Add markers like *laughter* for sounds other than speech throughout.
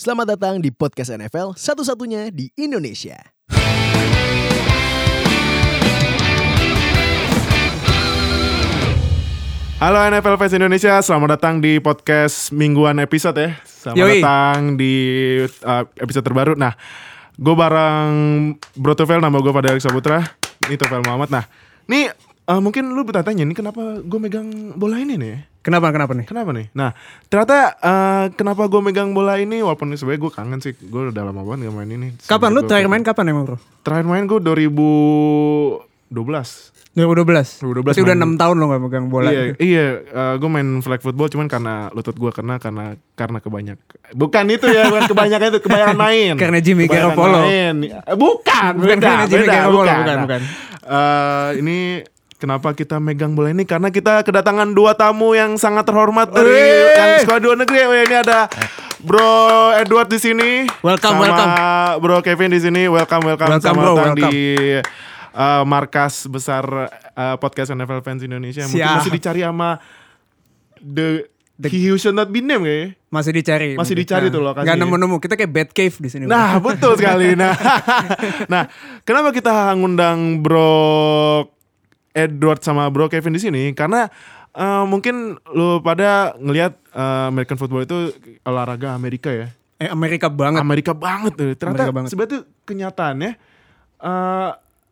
Selamat datang di podcast NFL satu-satunya di Indonesia. Halo NFL fans Indonesia, selamat datang di podcast mingguan episode ya. Selamat Yoi. datang di uh, episode terbaru. Nah, gue bareng Bro Tufel, nama gue Fadil Saputra. Ini Tufel Muhammad. Nah, nih uh, mungkin lu bertanya nih kenapa gue megang bola ini nih? Kenapa kenapa nih? Kenapa nih? Nah, ternyata uh, kenapa gue megang bola ini walaupun sebenarnya gue kangen sih. Gue udah lama banget gak main ini. Kapan lu terakhir main kapan emang bro? Terakhir main gue 2012. 2012. 2012 Berarti udah main. 6 tahun lo gak megang bola. Iya, iya gue main flag football cuman karena lutut gue kena karena karena kebanyak. Bukan itu ya, bukan kebanyakan itu, kebanyakan main. Karena Jimmy Garoppolo. main. Eh, Bukan, Bukan beda, karena Jimmy beda, Garoppolo, bukan. bukan, Nah, bukan. eh, ini kenapa kita megang bola ini? Karena kita kedatangan dua tamu yang sangat terhormat dari yang sekolah dua negeri. Wih, ini ada Bro Edward di sini. Welcome, sama welcome. Bro Kevin di sini. Welcome, welcome. Welcome, Selamat bro, datang welcome. di uh, markas besar uh, podcast NFL fans Indonesia. Mungkin Siap. masih dicari sama the, he who should not be named kayaknya. Masih dicari. Masih mungkin. dicari Nah, tuh lokasinya. Gak nemu-nemu. Kita kayak bad cave di sini. Nah, betul sekali. Nah, *laughs* nah, kenapa kita ngundang Bro Edward sama Bro Kevin di sini? Karena uh, mungkin lu pada ngelihat uh, American football itu olahraga Amerika ya. Eh Amerika banget. Amerika banget tuh. Ternyata Amerika banget. sebenarnya tuh kenyataannya uh,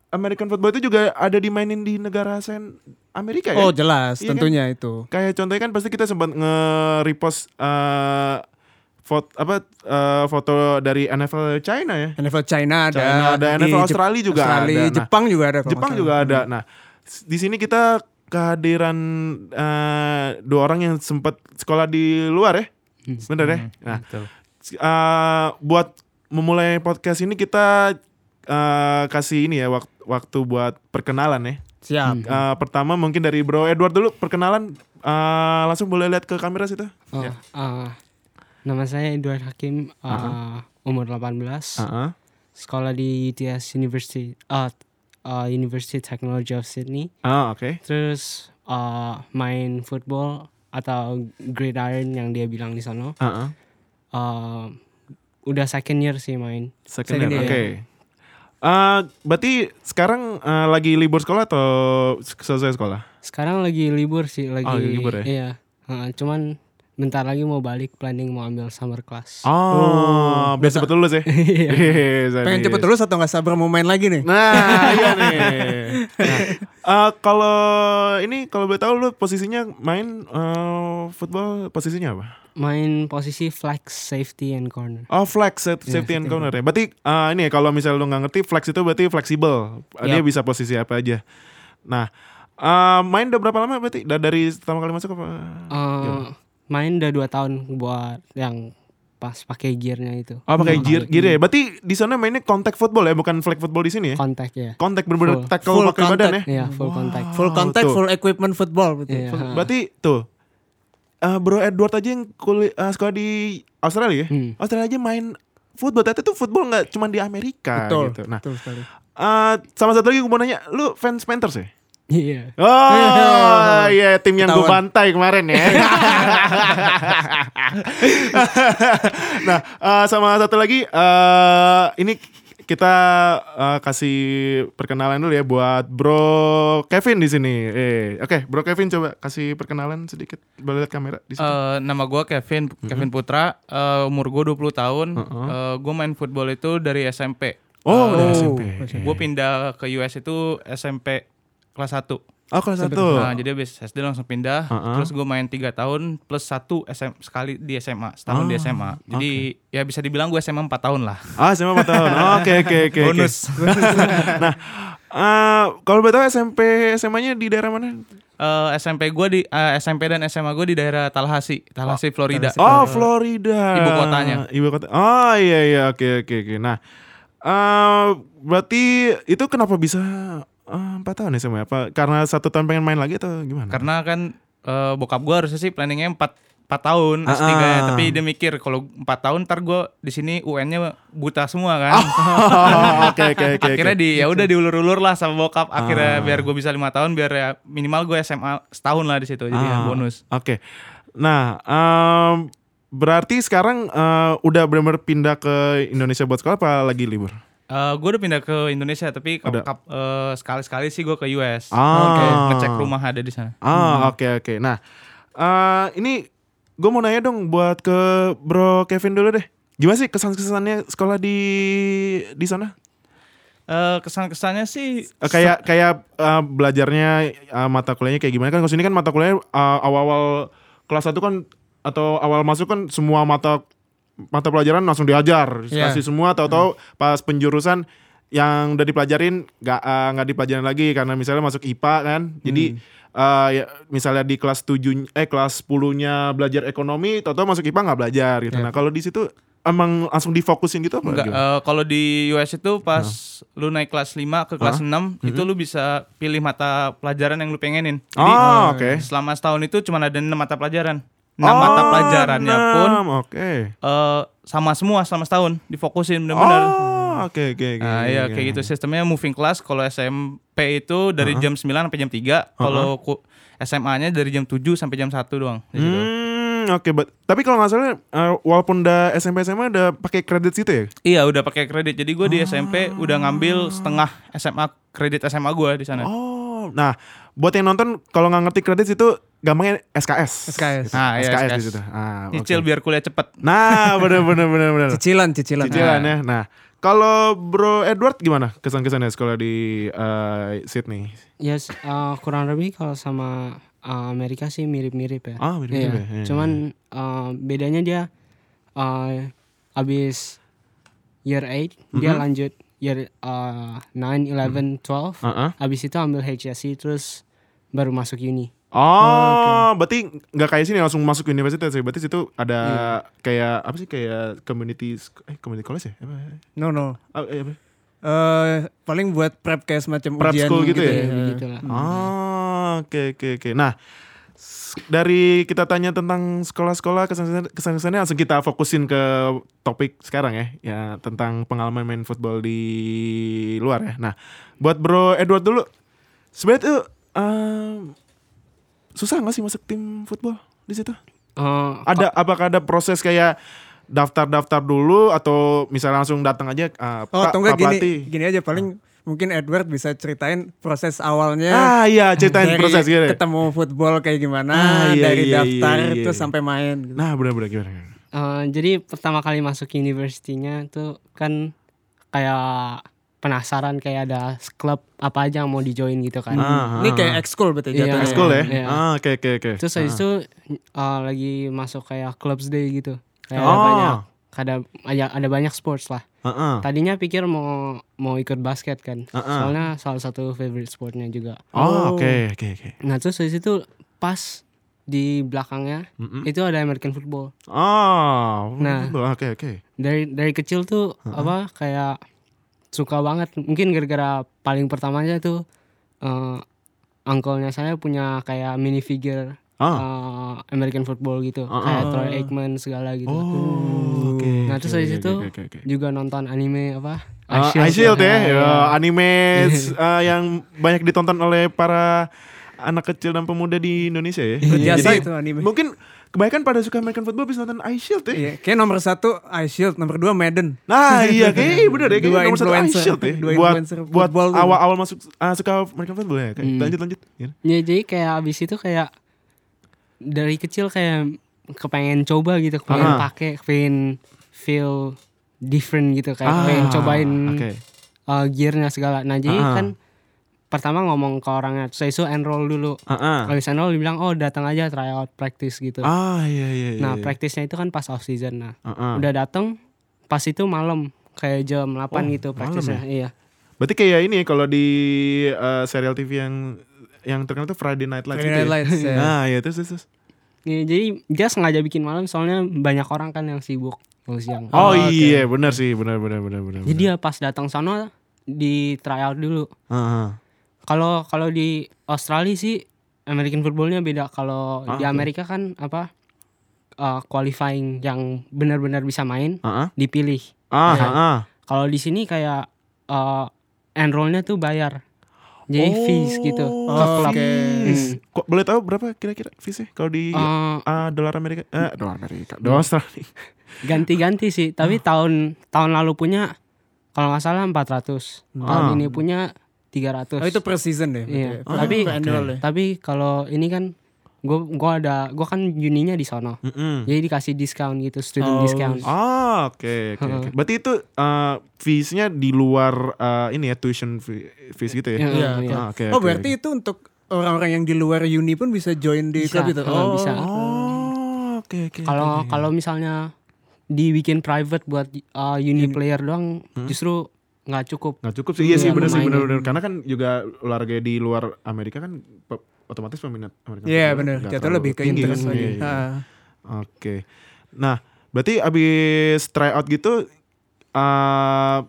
American football itu juga ada dimainin di negara ASEAN Amerika ya. Oh jelas, Iya kan? tentunya itu. Kayak contohnya kan pasti kita sempat nge-repost uh, foto apa uh, foto dari NFL China ya. NFL China ada. China ada, di NFL Australia juga Australia, ada. Nah, Jepang juga ada. Jepang juga ada. Nah, s- di sini kita kehadiran uh, dua orang yang sempat sekolah di luar ya. Bener ya? Nah, uh, buat memulai podcast ini kita uh, kasih ini ya wak- waktu buat perkenalan ya. Siap. Uh, pertama mungkin dari Bro Edward dulu perkenalan uh, langsung boleh lihat ke kamera situ. Oh, Ya. eh, nama saya Edward Hakim, eh, umur 18, Uh-uh. sekolah di UTS University, uh, uh, University Technology of Sydney. Ah, oke. Terus eh, main football atau gridiron yang dia bilang di sana. Uh-uh. Eh, udah second year sih main. Second Second year, year. oke. Uh, berarti sekarang uh, lagi libur sekolah atau selesai sekolah? Sekarang lagi libur sih, lagi. Oh, lagi libur ya? Iya. Eh, cuman bentar lagi mau balik, planning mau ambil summer class. Oh, biar cepet lulus ya? *laughs* Yes, Pengen yes. cepet terus atau nggak sabar mau main lagi nih? Nah, *laughs* iya nih. Nah, uh, kalau ini kalau boleh tahu lu posisinya main uh, football posisinya apa? Main posisi flex, safety, and corner. Oh, flex sa- safety and corner ya. Berarti uh, ini ya kalau misalnya lu nggak ngerti flex itu berarti fleksibel. Dia Yap. bisa posisi apa aja. Nah, uh, main udah berapa lama berarti? Da- Dari pertama kali masuk apa? Eh, main udah dua tahun buat yang pas pakai gearnya itu. Oh, pakai gear, gear ya. Berarti di sana mainnya contact football ya, bukan flag football di sini ya? Kontak ya. Contact bener-bener Full. tackle Full pakai badan ya. contact. Iya, full contact. Full contact, tuh. full equipment football. Betul. Iya. Full- Berarti tuh eh, Bro Edward aja yang kuliah eh, sekolah di Australia ya. Hmm. Australia aja main football. Ternyata tuh football nggak cuma di Amerika Betul. gitu. Nah, Betul sekali. eh, sama satu lagi gue mau nanya, lu fans Panthers ya? Iya. Oh *laughs* iya tim yang gue bantai kemarin ya. *laughs* nah eh, sama satu lagi eh ini kita eh, kasih perkenalan dulu ya buat Bro Kevin di sini. Eh oke Bro Kevin coba kasih perkenalan sedikit. Boleh lihat kamera di situ. Eh, nama gue Kevin Kevin Putra Eh, umur gue 20 tahun Uh-uh. gue main football itu dari SMP oh dari oh, SMP. gue pindah ke US itu SMP kelas 1 Oh kelas satu. nah jadi habis SD langsung pindah Uh-uh. terus gue main tiga tahun plus satu SM, sekali di SMA setahun di Oh, SMA jadi ya bisa dibilang gue SMA 4 tahun lah Ah SMA 4 tahun. *laughs* Oke oke oke. bonus *laughs* nah eh, kalau tahu SMP SMA-nya di daerah mana? Eh, SMP gue di eh, SMP dan SMA gue di daerah Tallahassee Tallahassee Florida Oh, Florida. Ibu kotanya. Ibu kota. Oh, iya iya oke oke oke. Nah, eh berarti itu kenapa bisa empat tahun ya sama apa? Karena satu tahun pengen main lagi atau gimana? Karena kan eh, bokap gue harusnya sih planningnya 4 4 tahun Ah, S3 ya, ah. tapi dia mikir kalau 4 tahun ntar gue di sini UN-nya buta semua kan. *laughs* Oh, Oke oke oke. akhirnya oke. di ya udah diulur-ulur lah sama bokap Ah. akhirnya biar gue bisa lima tahun biar ya minimal gue SMA setahun lah di situ jadi ya Ah, bonus. Oke. Nah, em, berarti sekarang eh, udah benar-benar pindah ke Indonesia buat sekolah apa lagi libur? Eh, gue udah pindah ke Indonesia tapi Ada. kap- eh, sekali-sekali sih gue ke US. Ah. Oke, ngecek rumah ada di sana. Ah, oke oke. Nah, eh ini gue mau nanya dong buat ke Bro Kevin dulu deh. Gimana sih kesan-kesannya sekolah di di sana? Eh, kesan-kesannya sih Eh, kayak kayak eh, belajarnya eh, mata kuliahnya kayak gimana kan? Kalau sini kan mata kuliahnya eh, awal-awal kelas 1 kan atau awal masuk kan semua mata mata pelajaran langsung diajar, Iya. kasih semua tahu-tahu pas penjurusan yang udah dipelajarin nggak eh, nggak dipelajarin lagi karena misalnya masuk IPA kan. Jadi eh, ya, misalnya di kelas 7 eh kelas 10-nya belajar ekonomi, tahu-tahu masuk IPA nggak belajar gitu. Nah, kalau di situ emang langsung difokusin gitu apa Enggak, gimana? eh, kalau di US itu pas lu naik kelas 5 ke kelas 6 itu lu bisa pilih mata pelajaran yang lu pengenin. Jadi Oh, oke. selama setahun itu cuma ada 6 mata pelajaran. 6 mata pelajarannya enam, pun oke. eh, sama semua selama setahun difokusin bener-bener. Oh, oke oke oke. Nah, iya oke. kayak gitu sistemnya moving class kalau SMP itu dari jam 9 sampai jam 3, kalau ku- SMA-nya dari jam 7 sampai jam 1 doang. Di situ. Hmm, oke, but- tapi kalau nggak salah, eh, walaupun udah SMP SMA udah pakai kredit situ ya? Iya, udah pakai kredit. Jadi gue di SMP udah ngambil setengah SMA kredit SMA gue di sana. Oh, nah, buat yang nonton kalau nggak ngerti kredit itu gampangnya SKS. SKS. Nah, iya, SKS, di SKS. situ. Ah, oke. Nyicil biar kuliah cepet. Nah, bener bener bener bener. Cicilan, cicilan. Cicilan ya. Nah, kalau Bro Edward gimana kesan-kesannya sekolah di eh, Sydney? Yes, uh, kurang lebih kalau sama uh, Amerika sih mirip-mirip ya. Ah, mirip-mirip Iya, ya, iya, Cuman uh, bedanya dia uh, abis year 8 dia Mhm. lanjut year uh, 9, 11, 12. Ah, ah. Abis itu ambil HSC terus baru masuk uni. Oh, berarti nggak kayak sini langsung masuk universitas ya? Berarti situ ada Iya. kayak apa sih kayak community eh community college ya? Apa? No, no. Ah, eh, apa? Eh paling buat prep kayak semacam Prep ujian school gitu ya? Ya, begitulah. Oh, oke oke oke. Nah, dari kita tanya tentang sekolah-sekolah kesan- kesan-kesannya langsung kita fokusin ke topik sekarang ya, ya tentang pengalaman main football di luar ya. Nah, buat Bro Edward dulu, sebenarnya tuh em, susah nggak sih masuk tim football di situ? Uh, Ada apakah ada proses kayak daftar-daftar dulu atau misalnya langsung datang aja uh, Oh, Pak, Pak gini, pelatih? gini aja paling mungkin Edward bisa ceritain proses awalnya Ah iya, ceritain dari proses gitu. ketemu football kayak gimana Ah, iya, dari iya, daftar iya, iya, itu iya. sampai main gitu. Nah, benar-benar gimana? Uh, jadi pertama kali masuk universitinya tuh kan kayak penasaran kayak ada klub apa aja yang mau dijoin gitu kan. Ah, Ini ah, kayak ah. ekskul berarti Iya. jatuhnya. Ekskul ya? Iya. Ah, oke oke oke. Terus habis itu uh, lagi masuk kayak clubs day gitu. Kayak Oh. banyak ada ada ada banyak sports lah. Heeh. Tadinya pikir mau mau ikut basket kan. Heeh. Soalnya salah satu favorite sportnya juga. Oh, oke oke oke. Nah, terus habis itu pas di belakangnya Mm-mm. itu ada American football. Oh, Nah. oke oke. Dari dari kecil tuh apa kayak suka banget. Mungkin gara-gara paling pertamanya tuh eh uncle-nya saya punya kayak mini figure Ah. eh, American football gitu. Ah, kayak ah. Troy Aikman segala gitu. Oh, oke. Nah, terus oke, dari situ oke, oke, oke. juga nonton anime apa? Ah, Ice Shield. Ya, Ah, ya, iya. anime *laughs* eh, yang banyak ditonton oleh para anak kecil dan pemuda di Indonesia ya. Berjasa Jadi, itu anime. Mungkin kebanyakan pada suka American football bisa nonton Ice Shield ya. Iya, kayak nomor satu Ice Shield, nomor dua Madden. Nah *laughs* iya kayaknya bener ya Dua kayaknya nomor satu Ice influencer. Shield ya Dua buat influencer buat awal-awal masuk ah, suka American football ya. Kayak, Hmm. Lanjut lanjut. Ya. Ya, jadi kayak abis itu kayak dari kecil kayak kepengen coba gitu, kepengen Ah. pakai, kepengen feel different gitu kayak Ah, pengen cobain oke. uh, gearnya segala. Nah jadi Ah. kan pertama ngomong ke orangnya, saya itu enroll dulu. Ah. Kalau bisa enroll dibilang oh datang aja tryout practice gitu. Ah iya iya iya. nah iya. practice-nya itu kan pas off season. Nah Ah, ah. udah datang pas itu malam kayak jam 8 Oh, gitu practice-nya. Iya. Berarti kayak ini kalau di eh, serial TV yang yang terkenal tuh Friday Night Lights Friday gitu Night ya. Lights, ya. Nah, iya terus terus. Iya, jadi dia sengaja bikin malam soalnya banyak orang kan yang sibuk kalau siang. Oh, oke. iya benar sih, benar benar benar benar. Jadi dia pas datang sana di tryout dulu. Ah, ah. Kalau kalau di Australia sih American footballnya beda. Kalau Ah, di oke. Amerika kan apa uh, qualifying yang benar-benar bisa main Ah, ah. dipilih. Ah, Ya. ah, ah. Kalau di sini kayak uh, enrollnya tuh bayar. Jadi fees gitu Oh, oke. Fees. Kok boleh tahu berapa kira-kira feesnya kalau di Eh, ah, dolar Amerika? Eh, dolar Amerika. Dolar Australia. ganti-ganti sih, tapi tahun tahun lalu punya kalau nggak salah 400. Tahun Ah. ini punya 300. Oh itu per season deh. Iya. ya? Tapi Per annual ya. tapi kalau ini kan gue gua ada gua kan juninya di sono. Mm-mm. Jadi dikasih diskon gitu, student Oh. discount. Ah, oke oke oke. Berarti itu eh, fees-nya di luar eh, ini ya tuition fee- fees gitu ya? Iya, Iya. iya. Ah, oke, Oh berarti itu untuk orang-orang yang di luar uni pun bisa join di Bisa, klub itu. oh, bisa. Oh, oke oke. Kalau kalau misalnya dibikin private buat uh, uni player doang justru nggak cukup. nggak cukup sih. Iya sih Iya, benar sih benar-benar karena kan juga olahraga di luar Amerika kan otomatis peminat Amerika Iya benar. Jatuh lebih ke interest kan? lagi. Iya, iya. Ah. Oke. Nah, berarti abis tryout gitu eh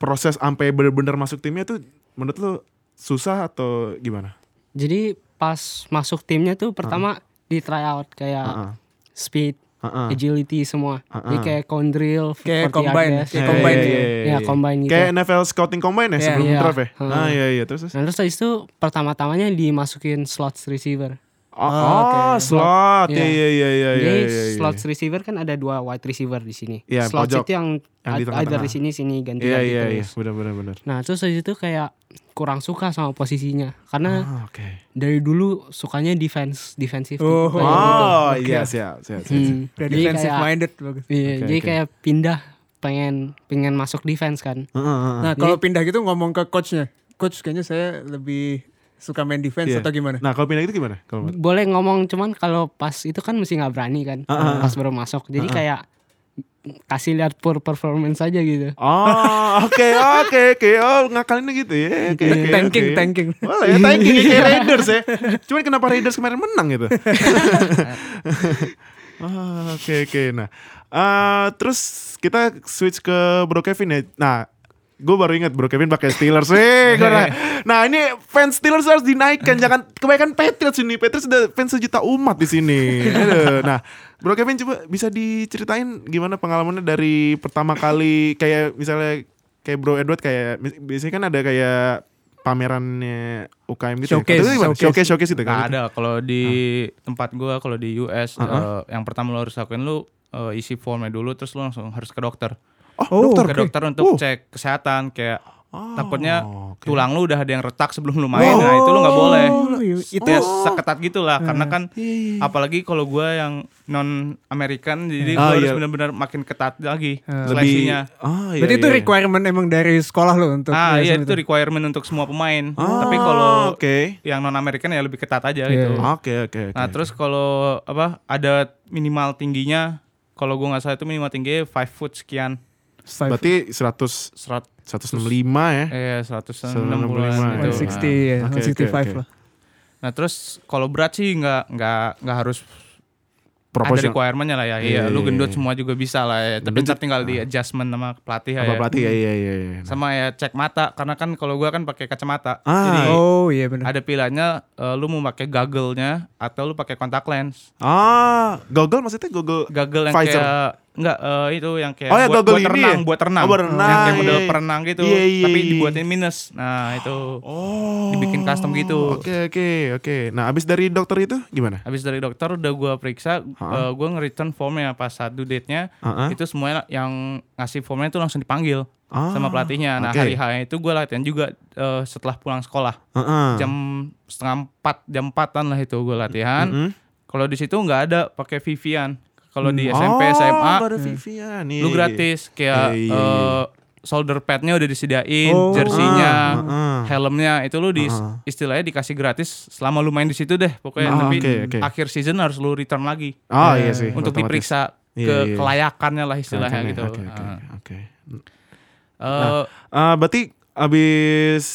proses sampai bener-bener masuk timnya tuh menurut lu susah atau gimana? Jadi pas masuk timnya tuh pertama di tryout kayak Heeh. speed, Heeh. agility semua. Jadi Ah. kayak condrill, Kayak 40 combine, kayak Iya, combine iya, ya. iya, Ya, iya. combine gitu. Kayak NFL scouting combine ya Iya. sebelum Iya. draft ya? Hmm. Ah iya iya terus terus. Nah, terus itu pertama-tamanya dimasukin slots receiver. Oh, Ah, oh, oke. slot. Iya Iya. iya iya iya Jadi iya. iya, iya. slots receiver kan ada dua wide receiver di sini. Iya, slots pojok. itu yang, Yang di ada di sini sini ganti Iya ganti iya iya, terus. benar benar benar. Nah, terus habis itu kayak kurang suka sama posisinya karena Ah, oke. dari dulu sukanya defense, defensif. Oh. kayak gitu. Oh, iya siap siap. siap, siap. Hmm. Defensive kayak- minded bagus. Iya, Oke, jadi oke. kayak pindah pengen pengen masuk defense kan. Heeh, heeh. Nah kalau pindah gitu ngomong ke coachnya, coach kayaknya saya lebih suka main defense Iya. atau gimana? Nah, kalau pindah itu gimana? Kalau Boleh ngomong cuman kalau pas itu kan mesti nggak berani kan. Ah, ah, Pas baru masuk. Jadi kayak kasih lihat pur performance aja gitu. Oh, oke *laughs* oke oke. Oh, ngakalinnya gitu ya. Oke, oke, tanking, oke. tanking. Boleh ya tanking ya, kayak *laughs* Raiders ya. Cuman kenapa Raiders kemarin menang gitu? *laughs* Ah, Oke oke. Nah, eh, terus kita switch ke Bro Kevin ya. Nah, gue baru ingat Bro Kevin pakai Steelers. Eh, gua- *laughs* nah ini fans Steelers harus dinaikkan. Jangan kebanyakan Patriots ini. Patriots udah fans sejuta umat di sini. *laughs* Aduh. Nah, Bro Kevin coba bisa diceritain gimana pengalamannya dari pertama kali kayak misalnya kayak Bro Edward kayak biasanya kan ada kayak pamerannya UKM gitu. Showcase, ya. Atau gimana? showcase. showcase, showcase gitu kan? ada kalau di tempat gua kalau di US Uh-uh. eh, yang pertama lo harus lakuin lu eh, isi formnya dulu terus lu langsung harus ke dokter. Oh, dokter. Ke dokter untuk Oh. cek kesehatan kayak Oh, takutnya oke. tulang lu udah ada yang retak sebelum lu main. Nah, itu lu nggak boleh. Oh, itu Itu ya seketat gitulah karena kan Iya, apalagi kalau gua yang non American jadi Ah, gua harus iya. benar-benar makin ketat lagi lebih seleksinya. Ah, iya, Berarti itu iya. requirement emang dari sekolah lo untuk Ah iya USM itu requirement untuk semua pemain. Ah, Tapi kalau oke. yang non American ya lebih ketat aja Iya. gitu. Oke oke oke. Nah terus kalau apa ada minimal tingginya kalau gua nggak salah itu minimal tingginya 5 foot sekian Five- berarti 100 serat 165 ya. 160 165, gitu. 160 ya, Oke, oke, 165 oke. lah. Nah terus kalau berat sih nggak nggak nggak harus ada Proporsional. requirementnya lah ya. Iya, Iya, lu iya, gendut iya. semua juga bisa lah ya. Tapi ntar tinggal di adjustment sama pelatih ya. pelatih ya iya iya iya. Sama ya cek mata karena kan kalau gua kan pakai kacamata. Ah. Jadi Oh iya benar. ada pilihannya eh, lu mau pakai goggle-nya atau lu pakai kontak lens. Ah, Google maksudnya Google. Goggle yang Visor. kayak enggak eh, itu yang kayak Oh, ya, buat, goggle buat renang, ya? buat renang. Oh, buat renang, Yang kayak model perenang gitu, Iya, iya, tapi iya. dibuatin minus. Nah, itu Oh. Dibikin custom gitu. Oke oke oke. Nah, abis dari dokter itu gimana? habis dari dokter udah gua periksa, Hah? eh, gua nge-return formnya pas saat due date-nya. Ah, ah. Itu semuanya yang ngasih formnya itu langsung dipanggil Ah, sama pelatihnya. Nah, oke. hari H itu gua latihan juga eh, setelah pulang sekolah. Ah, ah. Jam setengah empat, jam empatan lah itu gua latihan. Mm-mm. Kalau di situ nggak ada pakai Vivian. Kalau di Oh, SMP, SMA, nggak ada Vivian. Iya, lu iya. gratis kayak Iya, iya, iya. eh, shoulder padnya udah disediain, Oh. jersey-nya, Ah, ah, ah. helmnya itu lu di Ah. istilahnya dikasih gratis selama lu main di situ deh pokoknya. Ah, Tapi oke, oke. akhir season harus lu return lagi Oh Ya, iya sih. untuk otomatis. diperiksa Iya, ke iya. kelayakannya lah istilahnya Oke, gitu. Oke oke Ah. oke. Eh, Ah, berarti abis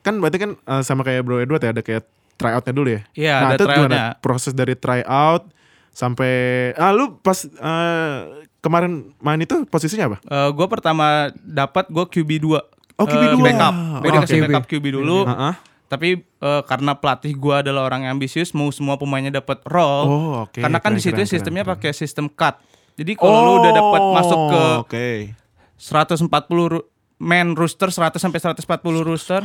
kan berarti kan eh, sama kayak Bro Edward ya ada kayak tryoutnya dulu ya. Iya, nah, ada itu tryoutnya. proses dari tryout sampai ah lu pas eh, kemarin main itu posisinya apa? eh, gua pertama dapat gua QB 2 Oh, QB dua. backup. Gua Oh, dikasih QB. backup QB dulu. Heeh. Tapi eh, karena pelatih gua adalah orang yang ambisius, mau semua pemainnya dapat role. Oh, oke. karena kan di situ sistemnya pakai sistem cut. Jadi kalau lu udah dapat masuk ke Oh, Oke. 140 ru- main rooster 100 sampai 140 rooster.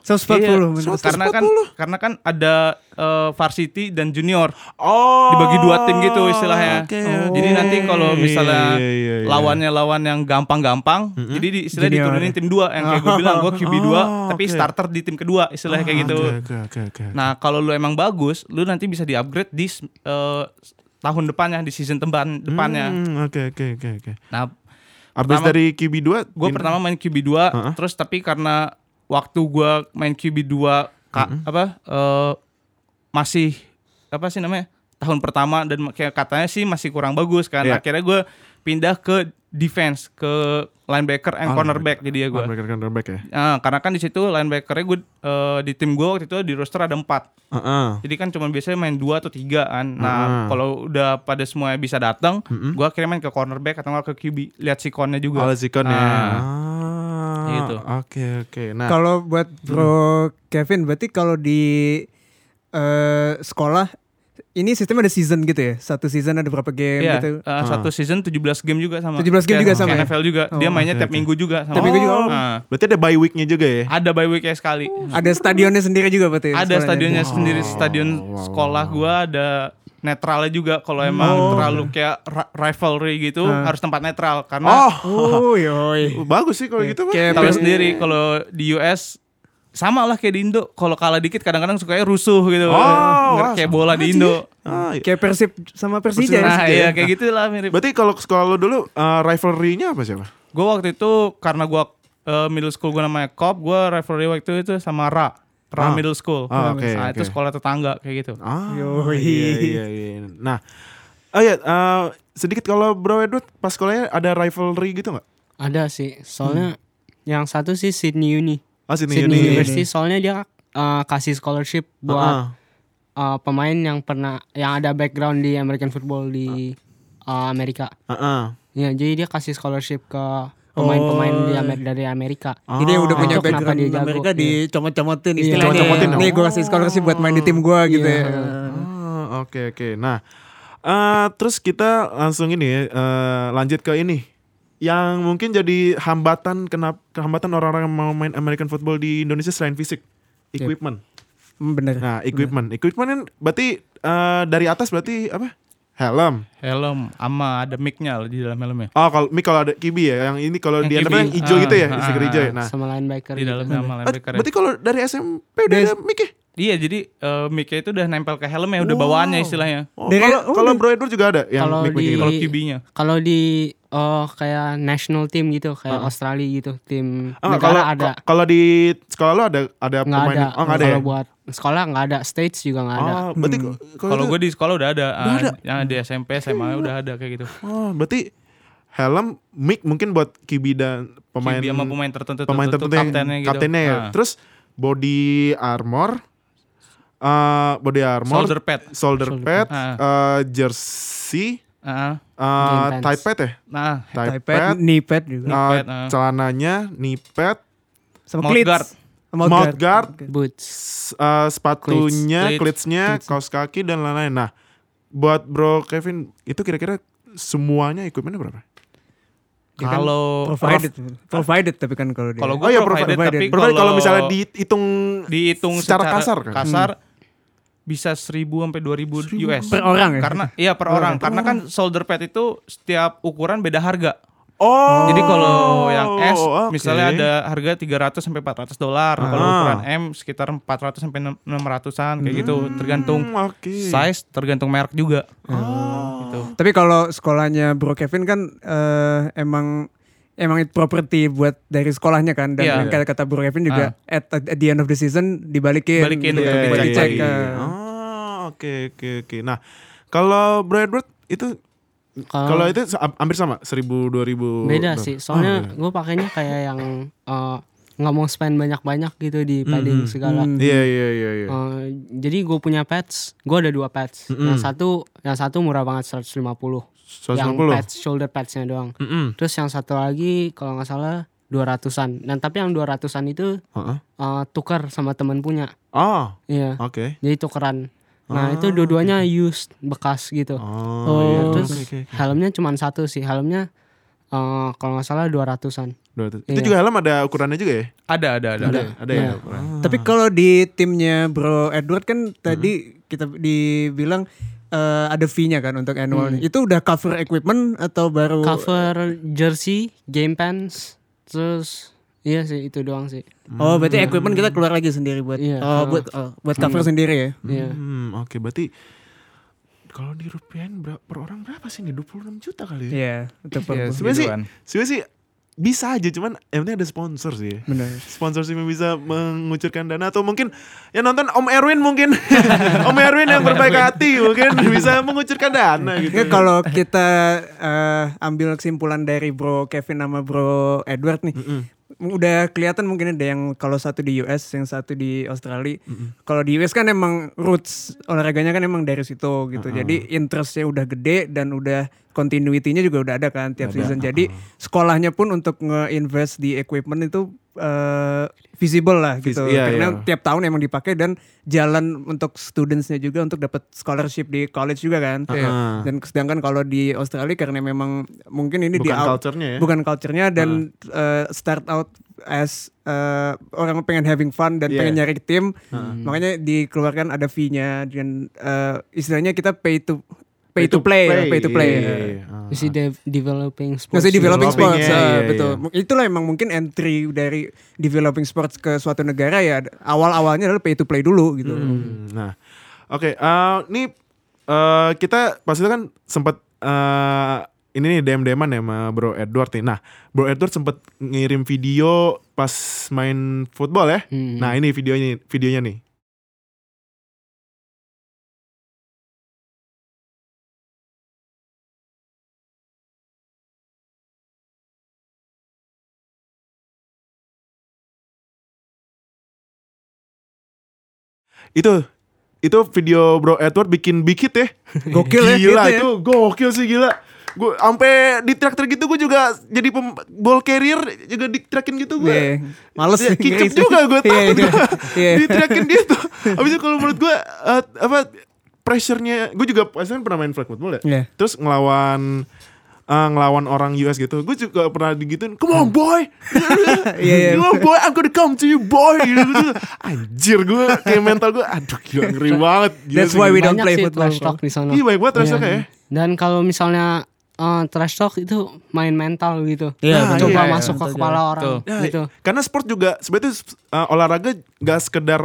140 Iya, menurut karena kan karena kan ada eh, varsity dan junior. Oh. Dibagi dua tim gitu istilahnya. oke, Jadi oke. nanti kalau misalnya Iya, iya, iya. lawannya lawan yang gampang-gampang, jadi di, istilahnya Junior. diturunin tim dua yang kayak gue bilang gue QB 2 Oh, tapi oke. starter di tim kedua istilahnya kayak gitu. Oke, oke, oke, oke. Nah, kalau lu emang bagus, lu nanti bisa di-upgrade di eh, tahun depannya, di season temban depannya. Hmm, Oke, oke, oke, oke. Nah, Abis Pertama- dari QB 2 gue pertama main QB 2 Heeh. terus tapi karena waktu gue main QB 2 ka, apa eh, masih apa sih namanya tahun pertama dan kayak katanya sih masih kurang bagus kan Iya. akhirnya gue pindah ke defense ke linebacker and Oh, cornerback jadi ya gue Linebacker cornerback ya. Nah, karena kan di situ linebackernya gue eh, di tim gue waktu itu di roster ada empat Heeh. jadi kan cuma biasanya main dua atau tiga kan. Nah, Ah. kalau udah pada semua bisa datang, gua akhirnya main ke cornerback atau nggak ke QB. Lihat sikonnya juga. Oh, Zikon ya. Ah. Ah, Gitu. Oke, oke. Nah, Kalau buat Bro Kevin berarti kalau di eh, sekolah ini sistemnya ada season gitu ya. Satu season ada berapa game Iya, gitu. eh, satu season 17 game juga sama. 17 game Kayak- juga sama kayak ya? NFL juga. Dia Oh, mainnya oke, tiap oke. minggu juga sama. Tiap minggu juga, oh. Nah, berarti ada bye weeknya juga ya? ada bye week sekali. Ada stadionnya sendiri juga berarti. Ada sekolahnya? stadionnya sendiri, stadion wow, sekolah gua ada netralnya juga kalau emang Oh. terlalu kayak ri- rivalry gitu Ah. harus tempat netral karena Oh, yoi. *laughs* Oh, bagus sih kalau gitu, pers- sendiri kalau di US sama lah kayak di Indo kalau kalah dikit kadang-kadang sukanya rusuh gitu Oh, wah, kayak bola di Indo Ah, iya. Kayak Persib sama Persija. ya, nah gitu iya ya? kayak gitulah mirip Berarti kalau sekolah lu dulu uh, rivalry-nya apa siapa? gue waktu itu karena gue middle school gue namanya Cop gue rivalry waktu itu sama Ra Ra Ah. Middle School Ah, oke, nah itu oke. sekolah tetangga kayak gitu Ah, Yoi. iya, iya, iya. Nah, oh ya, uh, sedikit kalau Bro Edward pas sekolahnya ada rivalry gitu nggak? Ada sih, soalnya yang satu sih Sydney Uni. Sini Sydney ini. University soalnya dia uh, kasih scholarship buat Ah, uh, pemain yang pernah yang ada background di American football di uh, Amerika. ah. Ya, jadi dia kasih scholarship ke pemain-pemain Oh. di Amer- dari Amerika. Jadi yang udah Ah. punya background dia jago. Amerika Iya. dicomot-comotin Iya, istilahnya. dicomot-comotin. Nih gue kasih scholarship buat main di tim gue gitu Iya. ya. Ah, oke oke. Nah, eh, terus kita langsung ini eh, lanjut ke ini. Yang mungkin jadi hambatan kenapa hambatan orang-orang yang mau main American football di Indonesia selain fisik, equipment. Hmm, Bener. Nah, equipment. Equipment kan berarti eh, dari atas berarti apa? Helm. helm ama ada mic-nya loh di dalam helmnya Oh, kalau ini kalau ada kibi ya, yang ini kalau di. NFL yang hijau Ah, gitu ya, ah, stiker hijau ya. ah, Nah, sama linebacker. di gitu. dalamnya sama ah, linebacker berarti kalau dari SMP udah ada mic ya? Iya jadi eh, mic-nya itu udah nempel ke helmnya udah bawaannya istilahnya Oh, kalau oh, kalau Bro Edward juga ada yang Kalau mic di- gitu. kalau QB-nya Kalau di oh kayak national team gitu, kayak Australia gitu, tim Oh, enggak, negara kalau ada. kalau di sekolah lo ada ada Nggak pemain ada. oh nggak ada ya Kalau buat sekolah nggak ada, states juga nggak ada. oh berarti Hmm. kalau kalau itu- gue di sekolah udah ada, Udah ah, ada? yang di SMP SMA udah ada kayak gitu oh berarti helm mic mungkin buat kibi dan pemain QB sama pemain tertentu pemain tertentu yang kaptennya gitu kaptennya ya. Ah. terus body armor eh body armor shoulder pad shoulder pad Ah. eh, jersey Game pants. tie pad ya nah tie Tie pad, pad knee pad juga. eh, pad, ah. celananya knee pad Sama mouth guard. Sama Mouth guard. Boots. s- eh, sepatunya, Cleats. cleatsnya, kaos kaki dan lain-lain. Nah, buat Bro Kevin itu kira-kira semuanya equipmentnya berapa? Ya kan kalau provided, provided tapi kan kalau dia. kalau gue Oh iya, provided, provided. tapi Berapa kalau misalnya di dihitung dihitung secara kasar kan? kasar bisa 1000 sampai 2000 US per orang ya. karena iya per orang karena kan shoulder pad itu setiap ukuran beda harga Oh. jadi kalau yang S oke. misalnya ada harga 300 sampai 400 dolar kalau Ah. ukuran M sekitar 400 sampai 600-an kayak gitu tergantung Hmm, oke. size tergantung merek juga Oh. gitu Tapi kalau sekolahnya Bro Kevin kan eh, emang emang itu properti buat dari sekolahnya kan dan yang kata kata Bro Kevin juga at, at the end of the season dibalikin, Balikin gitu, untuk buat dicek. dicek. eh. Oh, oke oke oke. Nah, kalau Bro Edward itu kalau itu hampir sama 1000 2000 Beda berapa? sih, soalnya Oh, gue pakainya kayak yang eh, nggak mau spend banyak-banyak gitu di padding segala. Hmm. Iya iya iya iya. Eh, jadi gue punya pads, gue ada dua pads. Yang satu, yang satu murah banget 150. Yang 150. pads, shoulder padsnya doang. Mm-mm. Terus yang satu lagi kalau nggak salah 200-an. Dan tapi yang 200-an itu Heeh. eh, tukar sama teman punya. Oh, Iya. oke. Jadi tukeran. Nah, itu dua-duanya used bekas gitu. Oh, Oh, iya. Terus Oke, oke, oke. helmnya cuma satu sih. Helmnya Eh, kalau nggak salah 200-an. Dua ratus. Iya. Itu juga helm ada ukurannya juga ya? Ada ada ada. Ada, ada ya. Iya. ukuran. Tapi kalau di timnya Bro Edward kan tadi kita dibilang eh, ada fee-nya kan untuk annual. Itu udah cover equipment atau baru Cover jersey, game pants, terus iya sih itu doang sih. Oh, berarti equipment kita keluar lagi sendiri buat Iya, oh, buat oh, buat cover sendiri ya. Iya. Hmm, oke berarti kalau di rupiahin ber- per orang berapa sih nih? 26 juta kali ya? Iya, itu per Iya, Sebenarnya sih, sebenarnya sih bisa aja cuman yang penting ada sponsor sih. benar. Sponsorship yang bisa mengucurkan dana atau mungkin yang nonton Om Erwin mungkin *laughs* Om Erwin yang berbaik hati mungkin bisa mengucurkan dana gitu. Kalau kita eh, ambil kesimpulan dari Bro Kevin sama Bro Edward nih, udah kelihatan mungkin ada yang kalau satu di US, yang satu di Australia. Kalau di US kan emang roots olahraganya kan emang dari situ gitu. Jadi interestnya udah gede dan udah continuity-nya juga udah ada kan tiap season. Jadi sekolahnya pun untuk nge-invest di equipment itu eh, visible lah Vis- gitu. iya, Karena iya. tiap tahun emang dipakai dan jalan untuk studentsnya juga untuk dapat scholarship di college juga kan. Heeh. Dan sedangkan kalau di Australia karena memang mungkin ini di Bukan out- culture-nya ya. bukan culture-nya dan uh, start out as uh, orang pengen having fun dan Yeah. pengen nyari tim, makanya dikeluarkan ada fee-nya dan uh, istilahnya kita pay to pay, to play, ya, pay to play. Iya, ya. iya, iya. Ah. Masih de- developing sports. Masih developing Developing, sports, iya, ah, iya, betul. iya. Itulah emang mungkin entry dari developing sports ke suatu negara ya awal-awalnya adalah pay to play dulu gitu. Hmm, Nah, oke, eh, ini eh, kita pas itu kan sempat eh, ini nih DM deman ya sama Bro Edward nih. Nah, Bro Edward sempat ngirim video pas main football ya. Hmm. Nah, ini videonya videonya nih. Itu itu video Bro Edward bikin bikit ya. *laughs* Gokil ya, Gila gitu ya. itu gokil sih gila. Gue sampai di traktor gitu gue juga jadi pem, ball carrier juga diterakin gitu gue. Iya, males *laughs* Ya, sih. juga gue *laughs* Iya, takut iya. gue Iya. diterakin gitu. Habis itu kalau menurut gue eh, apa pressure-nya gue juga pasti kan pernah main flag football ya. Iya. Terus ngelawan eh, ngelawan orang US gitu. Gue juga pernah digituin, "Come on boy." *laughs* Iya, iya. Come on boy, I'm gonna come to you boy. Gitu, *laughs* gitu. Anjir gue kayak mental gue aduh gila ngeri banget. Gila That's why we don't Banyak play sih football, trash talk di sana. Iya baik banget Iya. rasanya ya. Dan kalau misalnya eh, trash talk itu main mental gitu. Iya, Nah, Coba iya, masuk ke kepala orang Betul. Ya, gitu. Karena sport juga sebenarnya uh, olahraga gak sekedar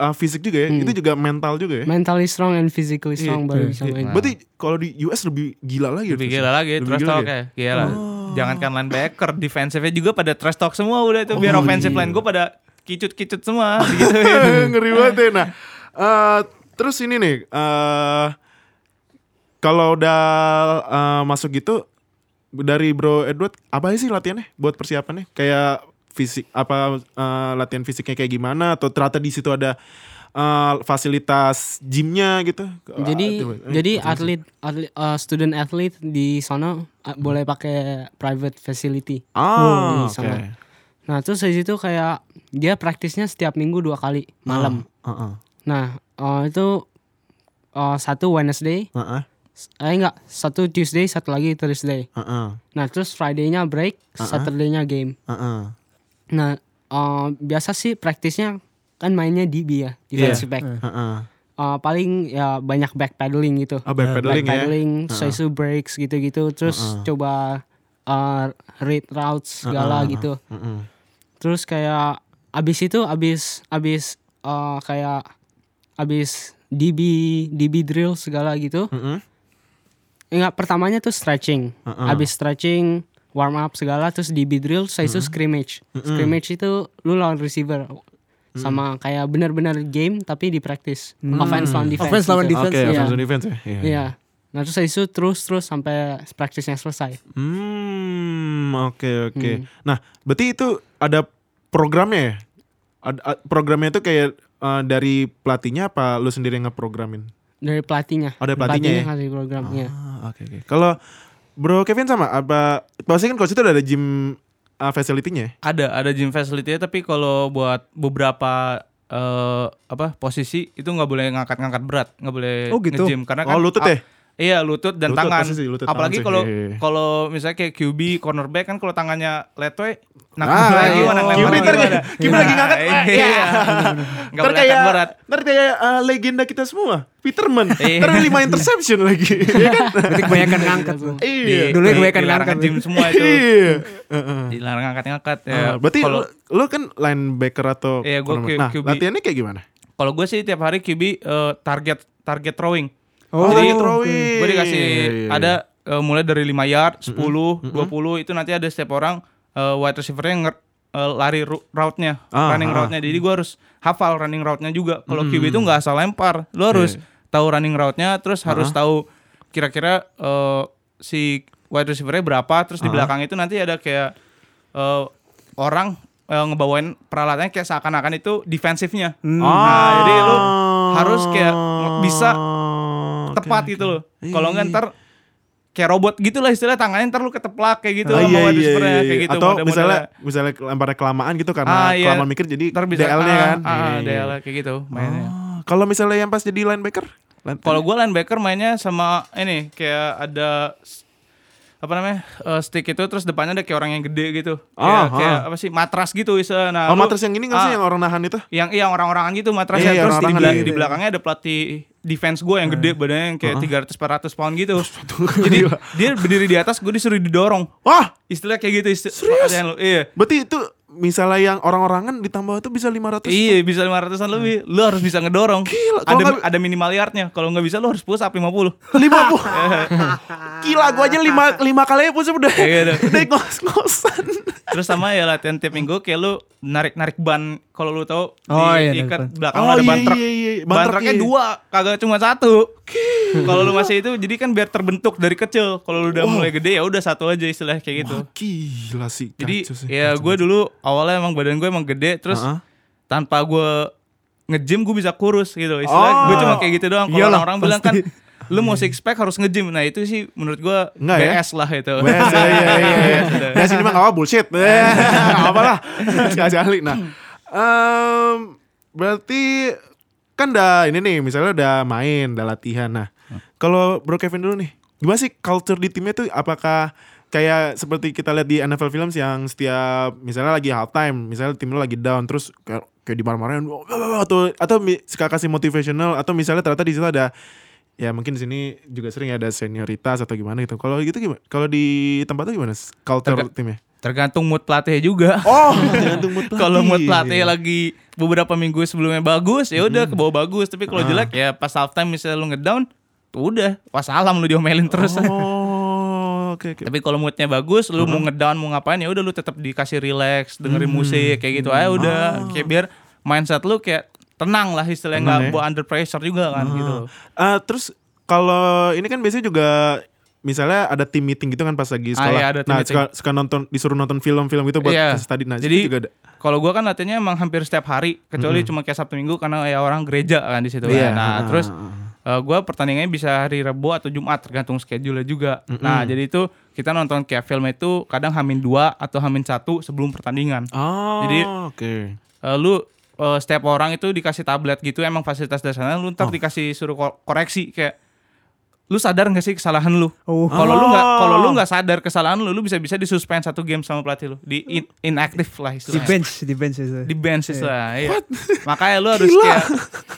uh, fisik juga ya, itu juga mental juga ya. Mentally strong and physically Iya, strong baru bisa Iya. main. Berarti kalau di US lebih gila lagi. Lebih terus. gila lagi Lebih trash gila talk ya. Gila. Jangankan linebacker, defensive-nya juga pada trash talk semua udah itu biar Oh, offensive iya. line gue pada kicut-kicut semua *laughs* gitu. Ngeri banget ya. Nah, uh, terus ini nih, uh, kalau udah uh, masuk gitu dari Bro Edward, apa sih latihannya buat persiapannya? Kayak fisik apa uh, latihan fisiknya kayak gimana atau ternyata di situ ada uh, fasilitas gymnya gitu? Jadi Ah. Eh, jadi atlet atlet eh, student athlete di sana eh, boleh pakai private facility. ah, di oke. sana. Nah, terus dari situ kayak dia praktisnya setiap minggu dua kali malam. Ah, ah, Nah, eh, itu eh, satu Wednesday, ah, ah, eh enggak, satu Tuesday, satu lagi Thursday. ah, ah, Nah, terus Friday-nya break, Saturday-nya game. ah, ah. Nah, eh, biasa sih praktisnya kan mainnya DB ya, defensive back. Ah, ah. Eh, paling ya banyak backpedaling gitu. Oh, backpedaling ya? backpedaling, so breaks gitu-gitu, terus coba uh, read routes segala gitu. Mm-mm. Terus kayak abis itu abis abis uh, kayak abis DB DB drill segala gitu. Mm-mm. Enggak pertamanya tuh stretching. Uh-uh. Abis stretching warm up segala terus DB drill saya itu scrimmage. Scrimmage itu lu lawan receiver sama kayak benar-benar game tapi di practice. Offense lawan defense. Offense lawan gitu. defense. Oke, Iya. offense and defense ya. Iya. Iya. Nah terus habis itu terus terus sampai praktisnya selesai. Hmm, oke oke. Nah, berarti itu ada programnya ya? Ada, programnya itu kayak eh, dari pelatihnya apa lu sendiri yang ngeprogramin? Dari pelatihnya. Oh, dari pelatihnya ya? kasih program. Ah, oke oke. Kalau Bro Kevin sama apa? Pasti kan coach itu udah ada gym uh, facility-nya ya? ada ada gym facility tapi kalau buat beberapa eh, apa posisi itu nggak boleh ngangkat-ngangkat berat nggak boleh Oh, gitu? nge-gym karena Oh, kan lutut ah, ya? Iya lutut dan Lutut, tangan. posisi lutut, Apalagi sih. kalau Iya, iya. kalau misalnya kayak QB cornerback kan kalau tangannya letwe nah Ah, lagi iya. gimana QB lemparnya ntar gimana? QB lagi ngangkat, Iya. iya. Enggak *laughs* Ntar boleh kayak angkat berat. ntar kayak uh, legenda kita semua, Peterman. Iya. Ntar lima interception lagi. *laughs* Iya kan? Berarti kebanyakan ngangkat. Iya. Dulu kebanyakan dilarang ngangkat. gym semua itu. Iya. *laughs* Dilarang angkat-angkat ya. Ah, berarti lu kan linebacker atau Iya. Q- Nah, latihannya kayak gimana? kalau gue sih tiap hari QB eh, target target throwing. Oh, Jadi throwing. Gue dikasih Iya, iya, iya. ada eh, mulai dari 5 yard, 10, 20 itu nanti ada setiap orang eh, wide receiver yang nger- eh, lari route-nya, Ah, running ah. route-nya. Jadi gue harus hafal running route-nya juga. Kalau QB itu nggak asal lempar, lo harus tahu running route-nya, terus harus tahu kira-kira eh, si wide receiver-nya berapa, terus di belakang itu nanti ada kayak eh, orang eh, ngebawain peralatannya kayak seakan-akan itu defensifnya. Nah, jadi lu harus kayak nge- bisa Oh, tepat oke, gitu loh. Kalau nggak ntar kayak robot gitu lah istilah tangannya ntar lu keteplak kayak gitu Ah, iya, iya, receiver-nya, iya, kayak iya. gitu. Atau misalnya misalnya lemparnya kelamaan gitu karena Ah, iya. kelamaan mikir jadi ntar bisa DL-nya ah, kan. Ah, Iya, iya. DL kayak gitu mainnya. Oh, Kalau misalnya yang pas jadi linebacker? Line- Kalau gue linebacker mainnya sama ini kayak ada apa namanya eh, stick itu terus depannya ada kayak orang yang gede gitu. Ah, Kayak, kayak ah. apa sih matras gitu istilah. Nah, Oh, lu- matras yang ini nggak sih ah, yang orang nahan itu? yang iya orang-orangan gitu matrasnya Iya, iya, terus di, iya, di iya. belakangnya ada pelatih defense gue yang gede badannya yang kayak 300 400 pound gitu. *laughs* Jadi dia berdiri di atas gue disuruh didorong. Wah, Istilah kayak gitu istilah Serius? Iya. berarti itu misalnya yang orang-orangan ditambah itu bisa 500. Iya bisa 500an lebih Lu harus bisa ngedorong Gila, kalau Ada nggak- ada minimal yardnya Kalau nggak bisa lu harus push up 50 lima puluh. *laughs* Gila, gua aja lima lima kali push up udah. Iya, udah. Udah ngos-ngosan. Terus sama ya latihan tiap minggu Kayak lu narik-narik ban Kalau lu tahu Oh, iya, Diikat narik ban. belakang Oh, ada ban iya, truk iya, iya. Ban Ban, truk, truknya iya. dua Kagak cuma satu Kalau lu masih itu Jadi kan biar terbentuk dari kecil Kalau lu udah mulai gede ya udah satu aja istilahnya kayak gitu Wah, gila sih. Jadi kacau sih, ya gue dulu awalnya emang badan gue emang gede Terus Uh-uh. tanpa gue nge-gym gue bisa kurus gitu Istilahnya Oh. gue cuma kayak gitu doang Kalau orang-orang bilang kan. Lu mau six pack harus nge-gym Nah itu sih menurut gue Enggak ya? BS lah itu Bes, iya, iya, iya, iya. *laughs* Ya sini mah apa bullshit. *laughs* Eh, Gak apa lah. Sekali-sekali. Nah, *laughs* em, berarti kan udah ini nih, misalnya udah main, udah latihan. Nah, kalau Bro Kevin dulu nih, gimana sih culture di timnya tuh? Apakah kayak seperti kita lihat di NFL Films yang setiap misalnya lagi halftime, misalnya tim lu lagi down, terus kayak, kayak dimarah-marahin, "Wah, wah, wah," atau atau suka kasih motivational, atau misalnya ternyata di situ ada ya mungkin di sini juga sering ada senioritas atau gimana gitu. Kalau gitu gimana? Kalau di tempat tuh gimana culture Terga- timnya? Tergantung mood pelatih juga Oh, *laughs* tergantung mood pelatih. Kalau mood pelatih lagi beberapa minggu sebelumnya bagus ya udah ke bawah bagus Tapi kalau Ah. jelek ya pas halftime misalnya lu ngedown tuh udah wassalam lu diomelin terus Oh, *laughs* oke oke. Tapi kalau moodnya bagus, lu mau ngedown mau ngapain ya udah lu tetap dikasih relax, dengerin musik kayak gitu aja udah. Kayak biar mindset lu kayak tenang lah istilahnya nggak ya. bawa under pressure juga kan gitu. Ah, terus kalau ini kan biasanya juga misalnya ada tim meeting gitu kan pas lagi Ah, sekolah. iya, ada nah, meeting. suka, suka nonton disuruh nonton film-film gitu buat kasih tadi. Nah, Jadi juga ada. kalau gua kan latihannya emang hampir setiap hari kecuali cuma kayak Sabtu Minggu karena ya orang gereja kan di situ. kan. Iya. Nah, Ah, terus ah, eh, gua pertandingannya bisa hari Rabu atau Jumat tergantung schedule juga. Nah, jadi itu kita nonton kayak film itu kadang hamin dua atau hamin satu sebelum pertandingan. Oh, Jadi- oke. Eh, lu eh, setiap orang itu dikasih tablet gitu emang fasilitas dasarnya lu ntar dikasih suruh ko- koreksi kayak lu sadar gak sih kesalahan lu? Oh. Kalau lu nggak Oh. kalau lu nggak sadar kesalahan lu, lu bisa bisa disuspend satu game sama pelatih lu di in, inactive lah Di istilahnya. bench, di bench itu. Di bench lah. Iya. Makanya lu *laughs* harus kayak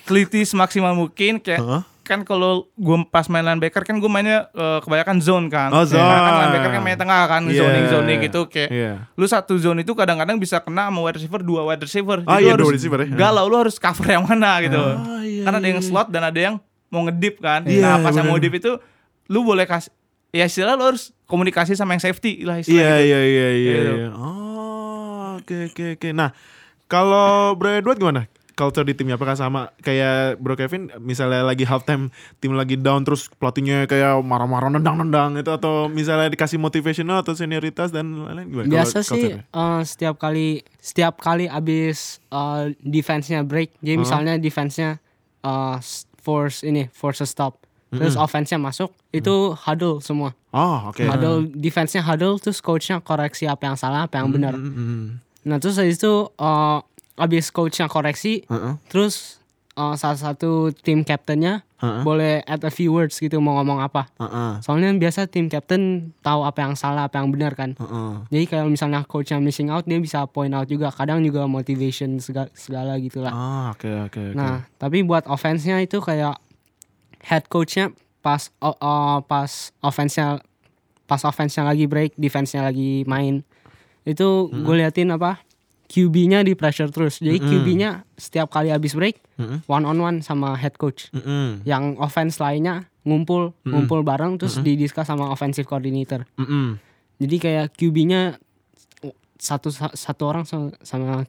teliti semaksimal mungkin kayak Heeh. Kan kalau gue pas main linebacker kan gue mainnya eh, kebanyakan zone kan. Oh, zone. Karena kan linebacker kan main tengah kan, Iya. zoning zoning gitu kayak Iya. lu satu zone itu kadang-kadang bisa kena sama wide receiver dua wide receiver Ah, Jadi iya, lu dua harus receiver ya. galau lu harus cover yang mana gitu Ah, iya, karena ada iya, yang iya. slot dan ada yang mau ngedip kan Iya, nah pas yang mau bener. dip itu lu boleh kasih ya istilah lu harus komunikasi sama yang safety lah istilah Iya gitu. iya iya iya. Gitu. iya. Oh, oke oke oke. Nah, kalau Bro Edward gimana? Culture di timnya apakah sama kayak Bro Kevin misalnya lagi halftime tim lagi down terus pelatihnya kayak marah-marah nendang-nendang itu atau misalnya dikasih motivational atau senioritas dan lain-lain gimana? Biasa sih eh, setiap kali setiap kali abis eh, defense-nya break, jadi misalnya defense-nya eh, s- force ini force a stop, terus offense-nya masuk, itu huddle semua. Oh, oke. Huddle defense-nya huddle, terus coach-nya koreksi apa yang salah, apa yang benar. Mm, mm, mm. Nah terus habis itu eh, abis coach-nya koreksi, Heeh. terus uh, salah satu tim captainnya Heeh. boleh add a few words gitu mau ngomong apa. Heeh. Soalnya biasa tim captain tahu apa yang salah, apa yang benar kan. Heeh. Jadi kalau misalnya coachnya missing out, dia bisa point out juga. Kadang juga motivation segala, segala gitu lah. Ah, oke oke oke. Nah, tapi buat offense-nya itu kayak head coach-nya pas o- o- pas offense-nya pas offense-nya lagi break, defense-nya lagi main. Itu gue liatin apa? QB-nya di pressure terus. Jadi QB-nya setiap kali habis break Mm-mm. one on one sama head coach. Mm-mm. Yang offense lainnya ngumpul, ngumpul bareng terus didiskus sama offensive coordinator. Mm-mm. Jadi kayak QB-nya satu satu orang sama, sama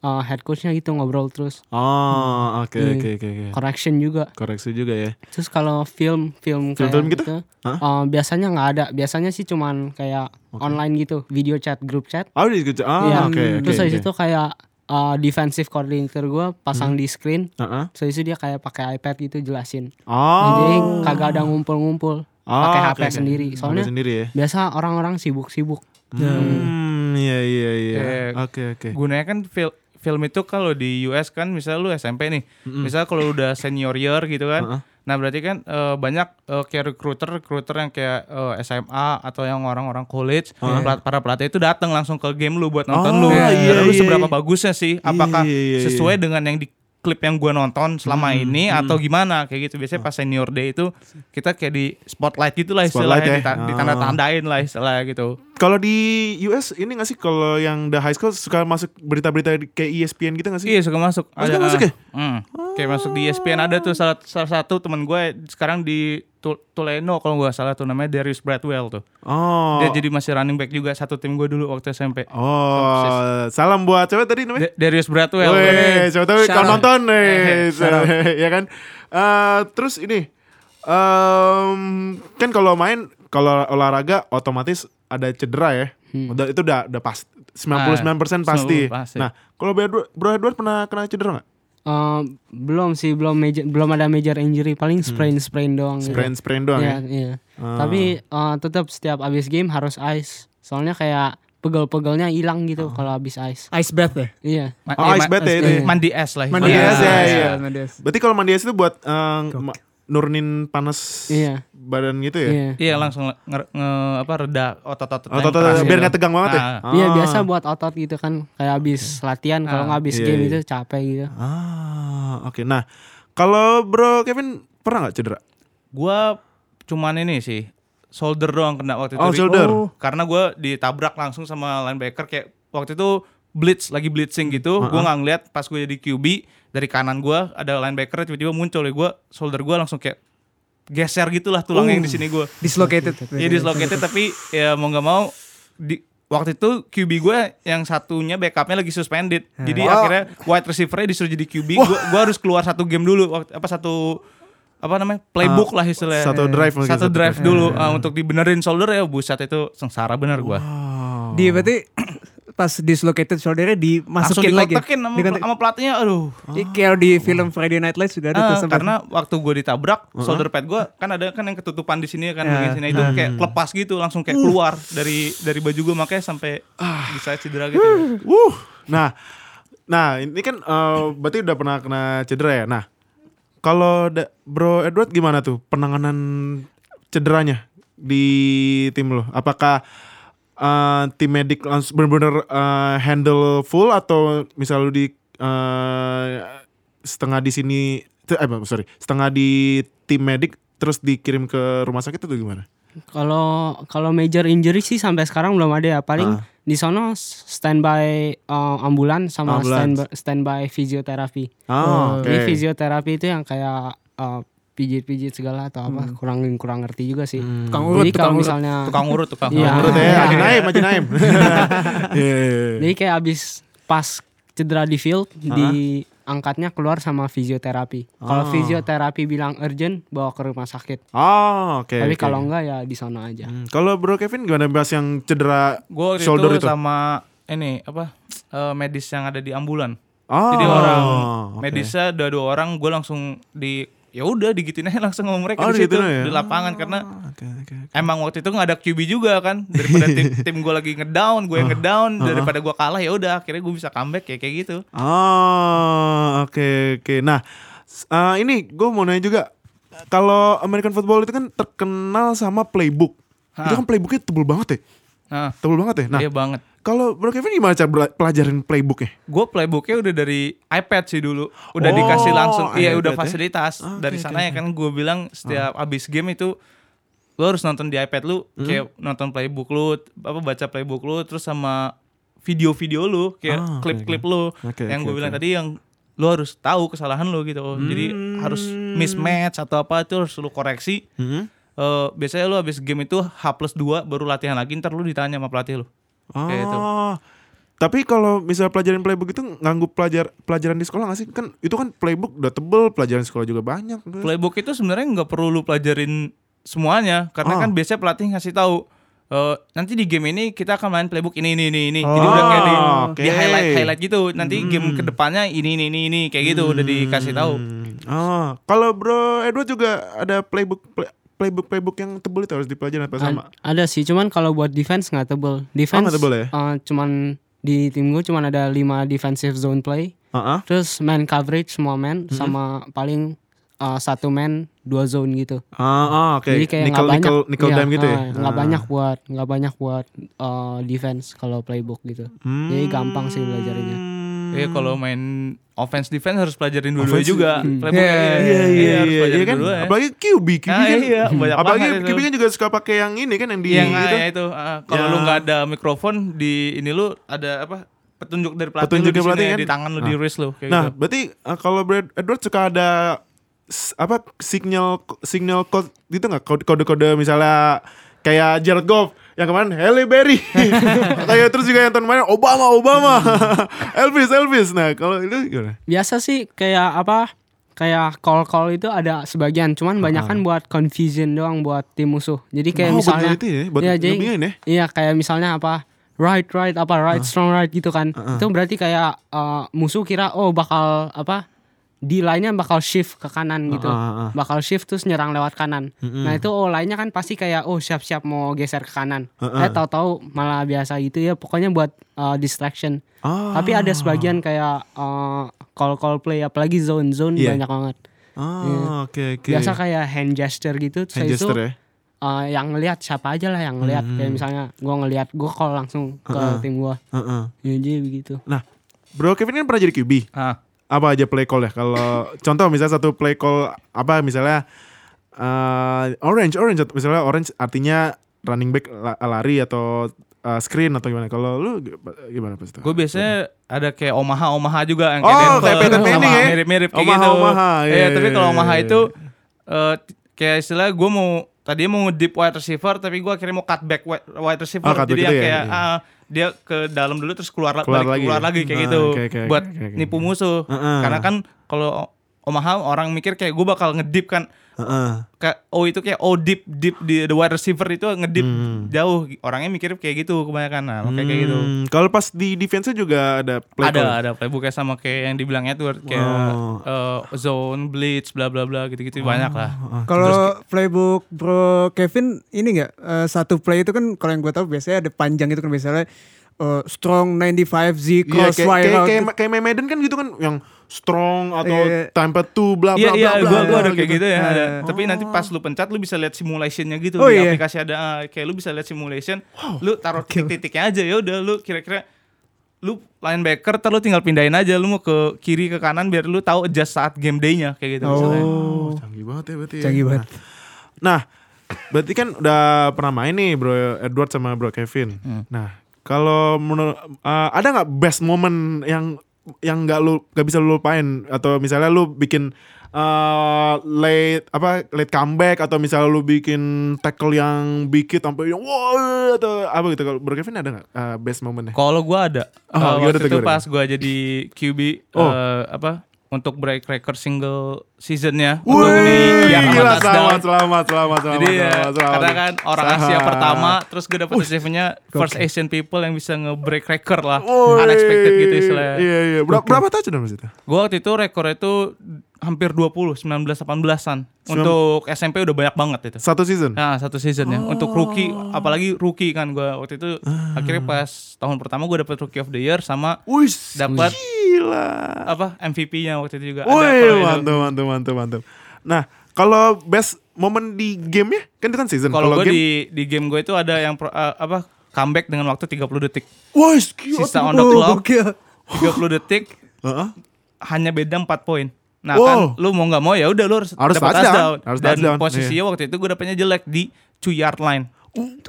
uh, head coach-nya gitu ngobrol terus. Oh, oke Hmm. oke oke oke. Correction juga. Koreksi juga ya. Terus kalau film film kayak Film-film gitu? gitu, Hah? uh, biasanya nggak ada. Biasanya sih cuman kayak online gitu, video chat, grup chat. Oh, di Ah, Iya. oke oke. Terus habis oke. itu kayak uh, defensive coordinator gue pasang di screen. Heeh. Terus habis itu dia kayak pakai iPad gitu jelasin. Oh. Jadi kagak ada ngumpul-ngumpul. Oh, pakai HP oke. sendiri. HP Soalnya sendiri ya. biasa orang-orang sibuk-sibuk. Hmm, iya iya iya. Kayak Oke oke. gunanya kan fil- film itu kalau di US kan misalnya lu SMP nih misalnya kalau udah senior year gitu kan Heeh. nah berarti kan eh, banyak eh, kayak recruiter recruiter yang kayak eh, SMA atau yang orang-orang college pelat- para pelatih itu datang langsung ke game lu buat nonton Oh, lu iya, Karena lu iya, seberapa iya. bagusnya sih apakah Iya, iya, iya. sesuai dengan yang di klip yang gue nonton selama ini atau gimana kayak gitu biasanya pas senior day itu kita kayak di spotlight gitu lah Spotlight istilahnya ya. dita- Oh. ditanda-tandain lah istilahnya gitu Kalau di US ini gak sih kalau yang the high school suka masuk berita-berita kayak ESPN gitu gak sih? Iya suka masuk. Oh, suka masuk ya? Hmm. Kayak masuk di ESPN ada tuh salah, salah satu teman gue sekarang di Tu- Tuleno kalau gue salah tuh namanya Darius Bradwell tuh. Oh. Dia jadi masih running back juga satu tim gue dulu waktu SMP. Oh, salam buat cewek tadi namanya. Da- Darius Bradwell. Siapa tahu Shout kalau nonton nih, shout out. ya kan. Eh, terus ini, em, kan kalau main, kalau olahraga otomatis ada cedera ya. Udah itu udah udah pas 99% pasti. 90% pasti. Nah, kalau Bro Edward, Bro Edward pernah kena cedera nggak? Uh, belum sih, belum major, belum ada major injury, paling sprain sprain doang. gitu. Sprain sprain doang Iya, ya. iya. Ah. Tapi uh, tetap setiap abis game harus ice. Soalnya kayak pegel-pegelnya hilang gitu Ah. kalau abis ice. Ice bath ya? Iya. Oh, eh, ice bath ya ya? Mandi es lah. Mandi Mandi es ya, ya, iya. mandi es. Berarti kalau mandi es itu buat eh, ma- nurunin panas Iya. badan gitu ya? Iya. Iya langsung nge, nge- apa reda otot-otot. Oh, yang total, keras biar gitu. nggak tegang banget ya? Ah. Iya Ah. biasa buat otot gitu kan kayak abis latihan kalau nggak abis Iya, game iya. itu capek gitu. Ah, oke. Nah, kalau Bro Kevin pernah nggak cedera? Gua cuman ini sih shoulder doang kena waktu itu. Oh, shoulder. Karena gua ditabrak langsung sama linebacker kayak waktu itu blitz lagi blitzing gitu. Gua nggak ngeliat pas gue jadi QB dari kanan gua ada linebacker tiba-tiba muncul ya gua shoulder gua langsung kayak geser gitulah tulangnya yang di sini gua. Dislocated. Iya dislocated tapi ya mau nggak mau di waktu itu QB gue yang satunya backupnya lagi suspended. Jadi Wah. akhirnya wide receivernya disuruh jadi QB. Gue gua harus keluar satu game dulu waktu apa satu apa namanya playbook lah istilahnya. satu drive Satu satu drive drive. dulu uh, untuk dibenerin shoulder ya buset itu sengsara bener gue. Oh. Di berarti pas dislocated shouldernya Langsung dimasukin lagi. dikotekin sama, Dikontek- sama pelatihnya aduh. Di- Kayak di film Friday Night Lights juga ada tuh sempat. karena waktu gue ditabrak shoulder pad gue kan ada kan yang ketutupan di sini kan bagian sini itu kayak lepas gitu langsung kayak keluar dari dari baju gue makanya sampai bisa cedera gitu. *sighs* Wuh. Nah, nah ini kan eh, berarti udah pernah kena cedera ya. Nah, kalau Bro Edward gimana tuh penanganan cederanya di tim lo? Apakah eh, tim medik langsung benar-benar eh, handle full atau misal lu di eh, setengah di sini, eh sorry, setengah di tim medik terus dikirim ke rumah sakit itu gimana? Kalau kalau major injury sih sampai sekarang belum ada ya. Paling Ah. di sono standby uh, ambulan sama standby, standby fisioterapi. Oh, oke. Jadi fisioterapi itu yang kayak uh, pijit-pijit segala atau apa kurang kurang ngerti juga sih. Tukang urut, Jadi tukang kalau urut. misalnya Tukang urut, tukang Iya. urut. Ya, Haji Naim, Haji Naim. Jadi kayak abis pas cedera di field diangkatnya keluar sama fisioterapi. Kalau Ah. fisioterapi bilang urgent bawa ke rumah sakit. Oh, oke. Tapi oke. kalau enggak ya di sono aja. Hmm, Kalau Bro Kevin gimana bahas yang cedera Gue waktu shoulder itu, itu? sama ini apa eh, medis yang ada di ambulan. Oh, Jadi orang oke. medisnya ada dua orang, gue langsung di ya udah digituin aja *laughs* langsung sama mereka Oh, di situ ya? di lapangan karena Oke, oke. emang waktu itu nggak ada QB juga kan daripada tim *laughs* tim gue lagi ngedown, gue yang ngedown daripada gue kalah ya udah akhirnya gue bisa comeback ya kayak gitu. Oh, oke oke. Nah, S- eh, ini gue mau nanya juga. Kalau American football itu kan terkenal sama playbook. Itu kan playbooknya tebel banget ya. Nah, Tebel banget ya. Nah, iya banget. Kalau Bro Kevin gimana cara pelajarin playbooknya? Gue playbooknya udah dari iPad sih dulu, udah Oh, dikasih langsung, iya udah ya? fasilitas Ah, oke, dari oke, sana ya oke. kan gue bilang setiap abis game itu lu harus nonton di iPad lu, Hmm. kayak nonton playbook lu, apa baca playbook lu, terus sama video-video lu, kayak oke, klip-klip oke. lu, Oke, yang oke, gue bilang oke. tadi yang lu harus tahu kesalahan lu gitu, jadi harus Hmm. mismatch atau apa itu harus lu koreksi. Eh, biasanya lu abis game itu H plus 2 baru latihan lagi, ntar lu ditanya sama pelatih lu. Kayak itu. Oh. Tapi kalau misal pelajaran playbook itu nganggu pelajar pelajaran di sekolah gak sih? Kan itu kan playbook udah tebel, pelajaran sekolah juga banyak. Playbook itu sebenarnya nggak perlu lu pelajarin semuanya karena Oh. kan biasanya pelatih ngasih tahu eh, nanti di game ini kita akan main playbook ini ini ini ini. Jadi Oh, udah kayak di, oke. di highlight highlight gitu. Nanti game ke depannya ini ini ini ini kayak gitu udah dikasih tahu. Hmm. Oh, kalau Bro Edward juga ada playbook play- playbook playbook yang tebel itu harus dipelajari apa sama? Ada sih, cuman kalau buat defense nggak tebel. Defense nggak tebel ya? eh, cuman di tim gue cuman ada 5 defensive zone play. Heeh. Terus man coverage semua man Mm-hmm. sama paling eh, satu man dua zone gitu. Ah, ah, oke. Jadi kayak Nickel banyak, nickel nickel dime gitu ya. eh, nggak Ah. banyak buat nggak banyak buat eh, defense kalau playbook gitu. Jadi gampang sih belajarnya. Hmm. Iya kalau main offense defense harus pelajarin dua-duanya Offense- juga. Hmm. Iya, iya, Iya iya, iya harus iya, pelajarin iya kan. dua ya. Apalagi QB, QB Ah, kan. iya, banyak Apalagi. QB kan juga suka pakai yang ini kan yang di yang gitu. ah, ya itu ah, kalau Ya. lu nggak ada mikrofon di ini lu ada apa petunjuk dari pelatih Petunjuk lu di, dari pelatih sini, kan? di tangan lu di wrist lu kayak Nah, gitu. berarti uh, kalau Brad Edward suka ada apa signal signal code gitu nggak kode kode kode misalnya kayak Jared Goff yang kemarin Halle Berry *laughs* kayak terus juga yang tahun kemarin Obama Obama *laughs* Elvis Elvis nah kalau itu gimana Biasa sih kayak apa? Kayak call-call itu ada sebagian, cuman banyak kan buat confusion doang buat tim musuh. Jadi kayak Oh, misalnya itu ya, buat Iya, jadi- ya? Iya, kayak misalnya apa? Right, right, apa right, strong right gitu kan. Itu berarti kayak eh, musuh kira oh bakal apa? Di lainnya bakal shift ke kanan gitu. Ah, ah, ah. Bakal shift terus nyerang lewat kanan. Nah, itu oh lainnya kan pasti kayak oh siap-siap mau geser ke kanan. Ah, Eh tahu-tahu malah biasa gitu ya. Pokoknya buat eh, distraction. Ah. Tapi ada sebagian kayak eh, call-call play apalagi zone-zone Iya. banyak banget. ah oke oke Biasa kayak hand gesture gitu Hand itu gesture ya eh, yang ngelihat siapa aja lah yang ngelihat kayak misalnya gua ngelihat gua call langsung ke tim gua. Heeh. Ya, jadi begitu. nah Bro Kevin kan pernah jadi QB Ah, apa aja play call ya kalau contoh misalnya satu play call apa misalnya eh, orange orange misalnya orange artinya running back la- lari atau uh, screen atau gimana kalau lu gimana pas itu gue biasanya ada kayak Omaha Omaha juga yang Oh, kayak Denver kayak Peyton Manning ya? mirip-mirip kayak Omaha, gitu. Omaha, iya, Iya, tapi iya, kalau iya, Omaha iya. itu t- kayak istilah gue mau tadinya mau deep wide receiver tapi gue akhirnya mau cut back wide, wide receiver Oh, jadi gitu yang ya, kayak iya. ah, dia ke dalam dulu terus keluar, Keluar balik lagi keluar lagi kayak Ah, gitu oke, oke, buat oke, oke. nipu musuh Heeh. karena kan kalau Omaha orang mikir kayak gue bakal ngedip kan Heeh. kayak oh itu kayak oh deep deep di the wide receiver itu ngedip Hmm. jauh orangnya mikir kayak gitu kebanyakan nah makanya kayak gitu Hmm, kalau pas di defense juga ada play ada call ada playbooknya sama kayak yang dibilang Edward kayak Oh. eh, zone blitz bla bla bla gitu gitu banyak lah Kalau playbook Bro Kevin ini enggak satu play itu kan kalau yang gue tahu biasanya ada panjang itu kan biasanya eh, strong 95 Z Iya, cross kayak, wide kayak, route. kayak, kayak Main Madden kan gitu kan yang strong atau Iya. temper two bla bla Iya iya bla bla gua gua bla ada kayak gitu ya ada. Eh. Tapi nanti pas lu pencet lu bisa lihat simulationnya gitu Oh, di iya. aplikasi ada ah, kayak lu bisa lihat simulation. Lu taruh titik-titiknya aja ya udah lu kira-kira lu linebacker terus lu tinggal pindahin aja lu mau ke kiri ke kanan biar lu tahu adjust saat game day-nya kayak gitu misalnya. Oh, canggih banget ya berarti. ya. Canggih banget. Nah, berarti kan udah pernah main nih Bro Edward sama Bro Kevin. Hmm. Nah, kalau menurut uh, ada nggak best moment yang yang nggak lu nggak bisa lu lupain atau misalnya lu bikin uh, late apa late comeback atau misalnya lu bikin tackle yang big hit sampai yang wow atau apa gitu kalau Bro Kevin ada nggak uh, best momennya? Kalau gua ada. Oh, gimana waktu itu pas gua jadi QB Oh. eh, apa untuk break record single seasonnya untuk di Wih, touchdown. selamat, selamat, selamat, selamat, Jadi ya, selamat, selamat. karena kan orang Asia Selamat. pertama, terus gue dapet achievementnya first Asian people yang bisa nge-break record lah, Woi. unexpected gitu istilahnya. Iya, iya. Berapa, berapa touchdown mas itu? Gue waktu itu rekornya itu hampir 20, 19, 18-an. Untuk SMP udah banyak banget itu. Satu season? Nah satu seasonnya Untuk rookie Apalagi rookie kan gue Waktu itu Ah. Akhirnya pas tahun pertama gue dapet Rookie of the Year Sama Dapat gila. apa MVP-nya waktu itu juga Wih, mantap, mantap, mantap, mantap. Nah, kalau best moment di game ya, kan itu kan season. Kalau gue game, di di game gue itu ada yang pro- eh, apa comeback dengan waktu 30 detik. wah. Sisa on the Oh, clock gokil. 30 detik Heeh. hanya beda 4 poin. Nah Wow. kan lu mau nggak mau ya udah lu harus, Harus dapat touchdown. Harus Dan touchdown. Iya. posisinya waktu itu gue dapetnya jelek di 2 yard line.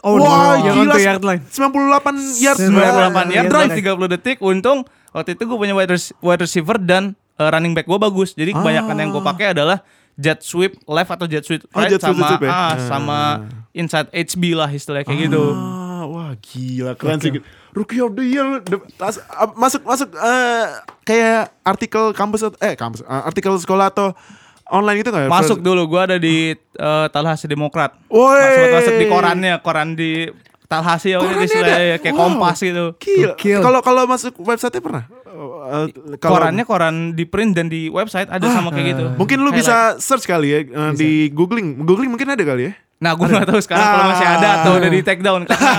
Oh Wah, no, gila. yard line. 98 yard. 98 Iya, yard drive iya. 30 detik. Untung waktu itu gue punya wide, rec- wide receiver dan eh, running back gue bagus. Jadi kebanyakan yang gue pakai adalah jet sweep left atau jet sweep Oh, right jet sweep, sama jet sweep ya? ah, Ah. sama inside HB lah istilahnya kayak gitu. Ah, wah gila keren sih. Rookie of the Year de- tas- ah, masuk masuk eh, kayak artikel kampus eh kampus eh, artikel sekolah atau online itu nggak ya? Masuk dulu gue ada di eh, Tallahassee Demokrat. Woi. Masuk masuk di korannya, koran di Istilahnya ada? ya, kayak Wow. Kompas gitu. Kalau kalau masuk website pernah? Eh, kalau- Korannya koran di print dan di website ada sama kayak gitu. Mungkin lu Highlight. bisa search kali ya eh, di googling. Googling mungkin ada kali ya. Nah, gue nggak tahu sekarang kalau masih ada atau Ah. udah di take down karena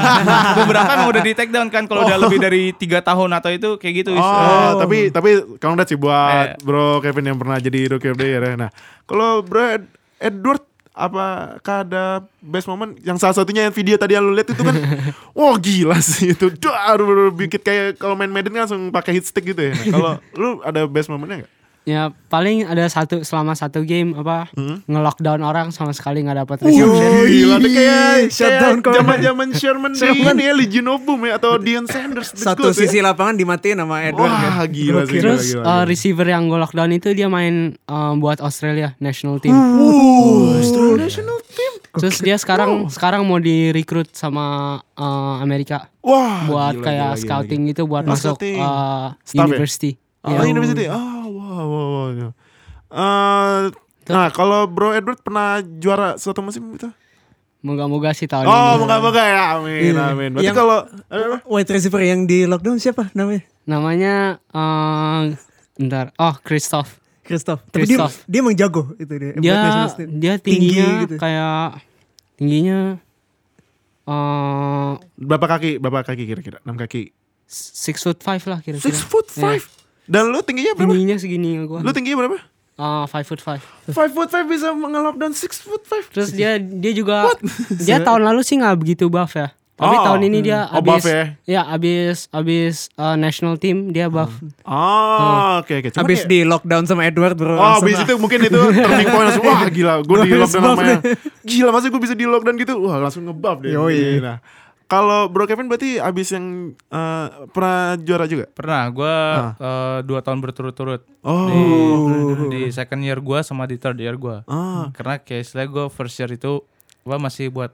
*laughs* beberapa emang udah di take down kan kalau udah lebih dari tiga tahun atau itu kayak gitu. Oh, istilahnya. tapi tapi congrats sih buat Eh. Bro Kevin yang pernah jadi Rookie of the Year ya. Nah, kalau Bro Ed- Edward apakah ada best moment yang salah satunya yang video tadi yang lu lihat itu kan? *laughs* Wah gila sih itu. Dar bikin kayak kalau main Madden kan langsung pakai hit stick gitu ya. Nah, kalau *laughs* lu ada best momennya nggak Ya paling ada satu selama satu game apa Hmm? nge-lockdown orang sama sekali nggak dapat Oh, reception. gila deh kayak Shutdown kayak corner. zaman-zaman Sherman di Sherman. ya Legion of Boom ya atau Dion Sanders Satu Good ya. sisi lapangan dimatiin sama Edward Wah, kan. gila sih. Terus gila, uh, gila. receiver yang gue lockdown itu dia main uh, buat Australia national team. Uh, national team. Terus dia sekarang sekarang mau direkrut sama uh, Amerika Wah, buat gila, kayak gila, gila, scouting gila. gitu buat Oh, masuk scouting. uh, Staff ya? university. Oh, Ya. university. Oh, wow, wow, wow. Eh, nah, kalau Bro Edward pernah juara suatu musim itu? Moga-moga sih tahun Oh, ini. moga-moga ya. Amin, Iya. amin. Berarti Yang- kalau Wide receiver yang di lockdown siapa namanya? Namanya uh, bentar. Oh, Christoph. Christoph. Tapi dia, Christoph. dia emang jago itu dia. Dia dia Tinggi tingginya gitu. kayak tingginya uh, berapa kaki? Berapa kaki kira-kira? 6 kaki. six foot five lah kira-kira. Six foot five. Dan lu tingginya berapa? Tingginya segini gua. Lu tingginya berapa? Uh, five foot five. Five foot five bisa nge-lockdown six foot five. Terus dia dia juga *laughs* dia tahun lalu sih nggak begitu buff ya. Tapi Oh. tahun ini dia Oh, abis buff ya? abis abis uh, national team dia buff. Oh, oke oke. Cuman Habis ya- di lockdown sama Edward bro. Oh, abis lah. itu mungkin itu *laughs* turning point langsung wah gila, gue di lockdown buff Gila, masa gue bisa di lockdown gitu? Wah, langsung ngebuff deh. Yoi. Nah, kalau Bro Kevin berarti abis yang eh, pernah juara juga? Pernah gue Ah. dua tahun berturut-turut Oh. di, di second year gue sama di third year gue. Ah. Karena kayak istilah gue first year itu gue masih buat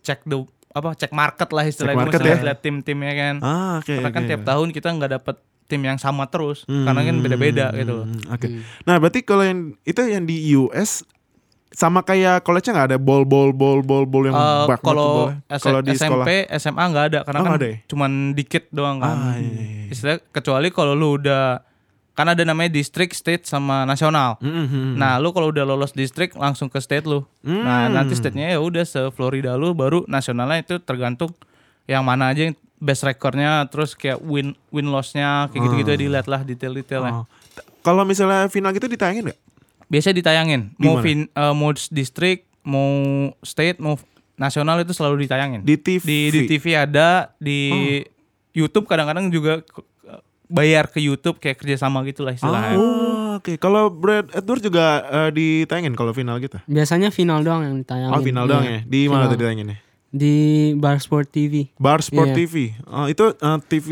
cek the apa cek market lah istilahnya market masih ya? lihat tim-timnya kan. Ah, oke. Karena kan tiap tahun kita nggak dapet tim yang sama terus Hmm. karena kan beda-beda gitu loh. Hmm, Oke. Nah, berarti kalau yang itu yang di US sama kayak college-nya nggak ada ball ball ball ball ball yang Eh, banyak kalau kalau di sekolah. SMP, SMA nggak ada karena Oh, kan ada ya? cuman dikit doang kan. Ah, iya, iya, iya. Istilah kecuali kalau lu udah kan ada namanya distrik, state sama nasional. Mm-hmm. Nah, lu kalau udah lolos distrik langsung ke state lu. Nah, Hmm. nanti state-nya ya udah se Florida lu baru nasionalnya itu tergantung yang mana aja yang best recordnya terus kayak win win loss-nya kayak gitu-gitu dilihat lah detail-detailnya. Oh. T- Kalau misalnya final gitu ditayangin nggak? Biasanya ditayangin. Di Mau mana? fin, eh, mau distrik, mau state, mau nasional itu selalu ditayangin. Di TV. di, di TV ada di YouTube kadang-kadang juga ke- bayar ke YouTube kayak kerjasama gitu lah istilahnya. Oh, oke. Kalau Brad Edward juga eh, ditayangin kalau final gitu. Biasanya final doang yang ditayangin. Oh, final doang ya. Di mana Final. tuh ditayanginnya? Di Bar Sport TV, Bar Sport Iya. TV. Oh, itu eh, TV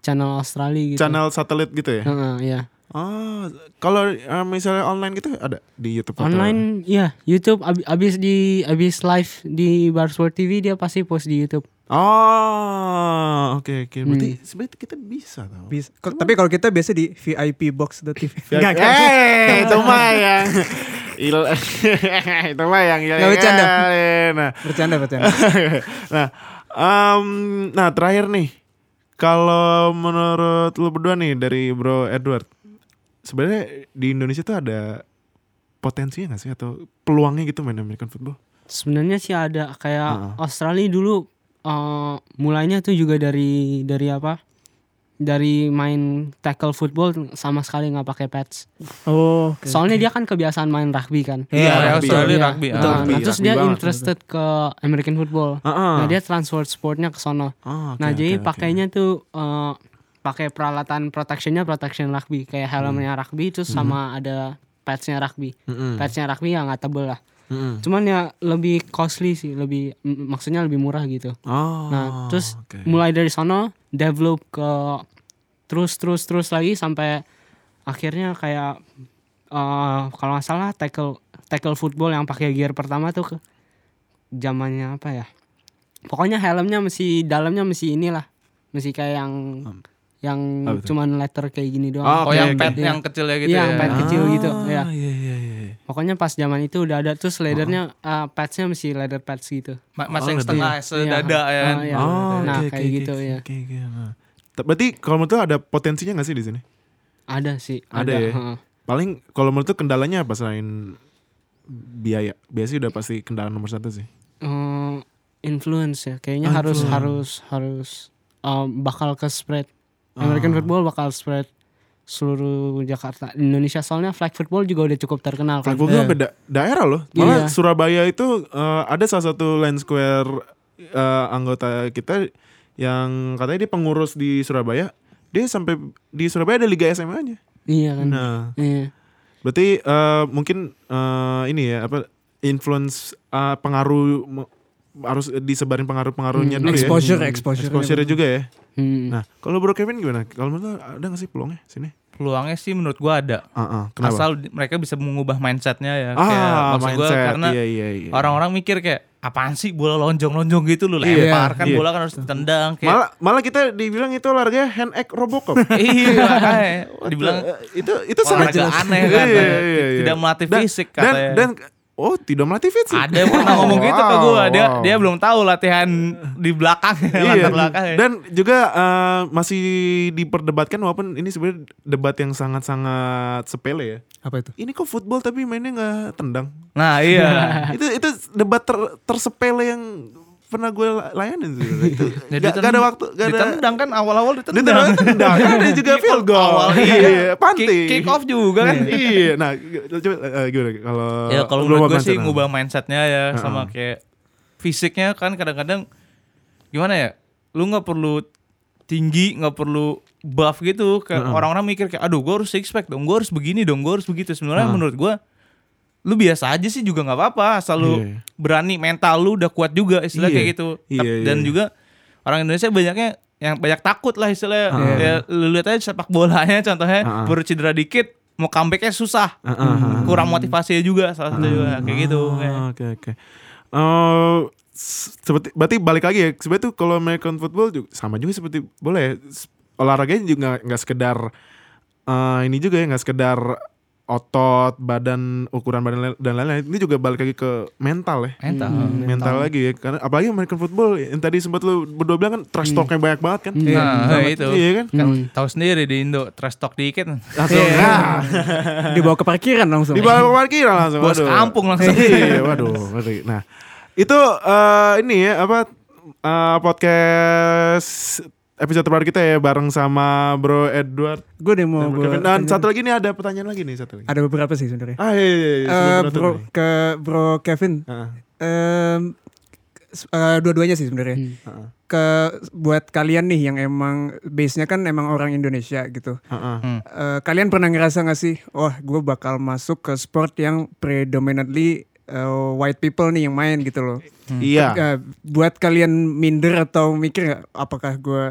channel Australia gitu. channel satelit gitu ya? Heeh, iya. Oh, kalau eh, misalnya online gitu ada di YouTube atau- Online, ya YouTube ab- abis di abis live di Barsport TV dia pasti post di YouTube. Oh, oke oke. Berarti Hmm. sebenarnya kita bisa tau. Bisa. Kok- Tapi kalau kita biasa di VIP box.tv. *laughs* Enggak, enggak. Eh, itu mah yang *laughs* il- *laughs* itu mah yang Nggak bercanda. Nah, Bercanda, bercanda. nah, em, nah terakhir nih, kalau menurut lu berdua nih dari Bro Edward, sebenarnya di Indonesia tuh ada potensinya gak sih atau peluangnya gitu main American football? Sebenarnya sih ada kayak Heeh. Australia dulu eh, mulainya tuh juga dari dari apa? Dari main tackle football sama sekali nggak pakai pads. Oh, oke. Soalnya dia kan kebiasaan main rugby kan. Iya, rugby. Australia Iya. rugby. Betul, ah. Nah, rugby, terus rugby dia banget, interested ke American football. Heeh. Nah dia transfer sportnya ke sono. Oh, oke, nah jadi oke. pakainya tuh eh, pakai peralatan protectionnya protection rugby kayak helmnya rugby terus sama ada padsnya rugby. Mm-mm. Padsnya rugby ya nggak tebel lah. Mm-mm. Cuman ya lebih costly sih, lebih maksudnya lebih murah gitu. Oh, Nah, terus oke. mulai dari sono develop ke terus terus terus lagi sampai akhirnya kayak eh kalau nggak salah tackle tackle football yang pakai gear pertama tuh ke zamannya apa ya? Pokoknya helmnya mesti dalamnya mesti inilah, mesti kayak yang yang tuh? cuman letter kayak gini doang. Oh, Oh, Oke, yang oke. pad Iya. yang kecil ya gitu Iya, ya. yang pad kecil gitu, Ah, ya. Iya iya iya. Pokoknya pas zaman itu udah ada terus leathernya eh, padsnya mesti leather pads gitu. Ma- Mas Oh, yang setengah Iya. sedada Iya. ya. kan? Oh, iya. Oh, Nah, oke, kayak oke, gitu, oke, ya. Oke, oke. nah. Berarti kalau menurut ada potensinya gak sih di sini? Ada sih, Ada ada. ya? heeh. Paling kalau menurut kendalanya apa selain biaya? Biasanya udah pasti kendala nomor satu sih. Eh, influence ya kayaknya Oh, harus harus harus um, bakal ke spread American Ah. football bakal spread seluruh Jakarta Indonesia soalnya flag football juga udah cukup terkenal kan Flag football sampai da- daerah loh. Malah Iya. Surabaya itu eh, ada salah satu Line Square eh, anggota kita yang katanya dia pengurus di Surabaya. Dia sampai di Surabaya ada Liga SMA aja. iya kan Nah, iya berarti eh, mungkin eh, ini ya apa influence eh, pengaruh harus disebarin pengaruh-pengaruhnya Hmm, dulu exposure, ya. exposure. Exposure juga ya. Hmm. Nah, kalau Bro Kevin gimana? Kalau menurut ada gak sih peluangnya sini? Peluangnya sih menurut gua ada. Ah, kenapa? Asal mereka bisa mengubah mindsetnya ya. ah, kayak maksud gua mindset. karena iya, iya, iya. orang-orang mikir kayak apaan sih bola lonjong-lonjong gitu lu Iya, lempar kan iya. bola kan harus ditendang kayak Malah malah kita dibilang itu olahraga hand egg Robocop. *laughs* iya dibilang itu itu sangat aneh Iya, kan iya, iya, iya. tidak melatih Dan- fisik dan, katanya dan oh tidak melatih fisik. ada yang pernah ngomong gitu ke gua dia Wow, dia wow. belum tahu latihan di belakang Iya. *laughs* latar belakang ya. Dan juga eh, masih diperdebatkan walaupun ini sebenarnya debat yang sangat-sangat sepele ya. Apa itu? Ini kok football tapi mainnya nggak tendang. nah iya *laughs* itu itu debat ter- tersepele yang pernah gue layanin sih. *laughs* itu Ya, gak, gak ada waktu, gak ada. ditendang kan awal-awal ditendang tendang, *laughs* tendang. Kan ada juga field goal. awal, iya, panting. kick, kick off juga kan iya, *laughs* nah coba eh, gimana kalau ya kalau lu menurut mau gue sih nah. ngubah mindsetnya ya Heeh. sama kayak fisiknya kan kadang-kadang gimana ya lu nggak perlu tinggi nggak perlu buff gitu kayak orang-orang mikir kayak aduh gue harus six pack dong gue harus begini dong gue harus begitu sebenarnya Heeh. menurut gue lu biasa aja sih juga nggak apa-apa asal lu Iya. berani mental lu udah kuat juga istilah Iya. kayak gitu Iya, Tap- iya. dan juga orang Indonesia banyaknya yang banyak takut lah istilahnya Heeh. ya, lu lihat aja sepak bolanya contohnya Heeh. baru cedera dikit mau comebacknya susah Heeh, heeh. kurang motivasinya juga salah satu juga kayak gitu kayak. Oh, Oke oke. Eh, s- seperti berarti balik lagi ya. Sebenarnya tuh kalau American football juga sama juga seperti bola ya. Olahraganya juga nggak- sekedar eh, ini juga ya nggak sekedar otot, badan, ukuran badan dan lain-lain. Ini juga balik lagi ke mental ya. mental Hmm. Mental lagi ya. Karena apalagi American football yang tadi sempat lu berdua bilang kan trash talknya banyak banget kan. Hmm. Nah, Banget. itu. Iya kan? kan Hmm. tahu sendiri di Indo trash talk dikit Langsung Iya. ah, *laughs* Dibawa ke parkiran langsung. di bawah parkiran langsung. bos waduh. kampung langsung Iya, waduh, ngeri. Nah, itu eh, ini ya apa eh, podcast episode terbaru kita ya bareng sama Bro Edward Gue udah mau Kevin. Dan satu lagi nih ada pertanyaan lagi nih satu lagi. Ada beberapa sih sebenarnya. Ah iya, iya, iya. Eh, penutup bro nih. ke Bro Kevin. Heeh, Em, s- eh, dua-duanya sih sebenarnya. Hmm. heeh, Ke buat kalian nih yang emang base-nya kan emang orang Indonesia gitu. heeh. Eh, kalian pernah ngerasa gak sih, wah gue bakal masuk ke sport yang predominantly eh, white people nih yang main gitu loh. Iya. Eh, buat kalian minder atau mikir nggak apakah gue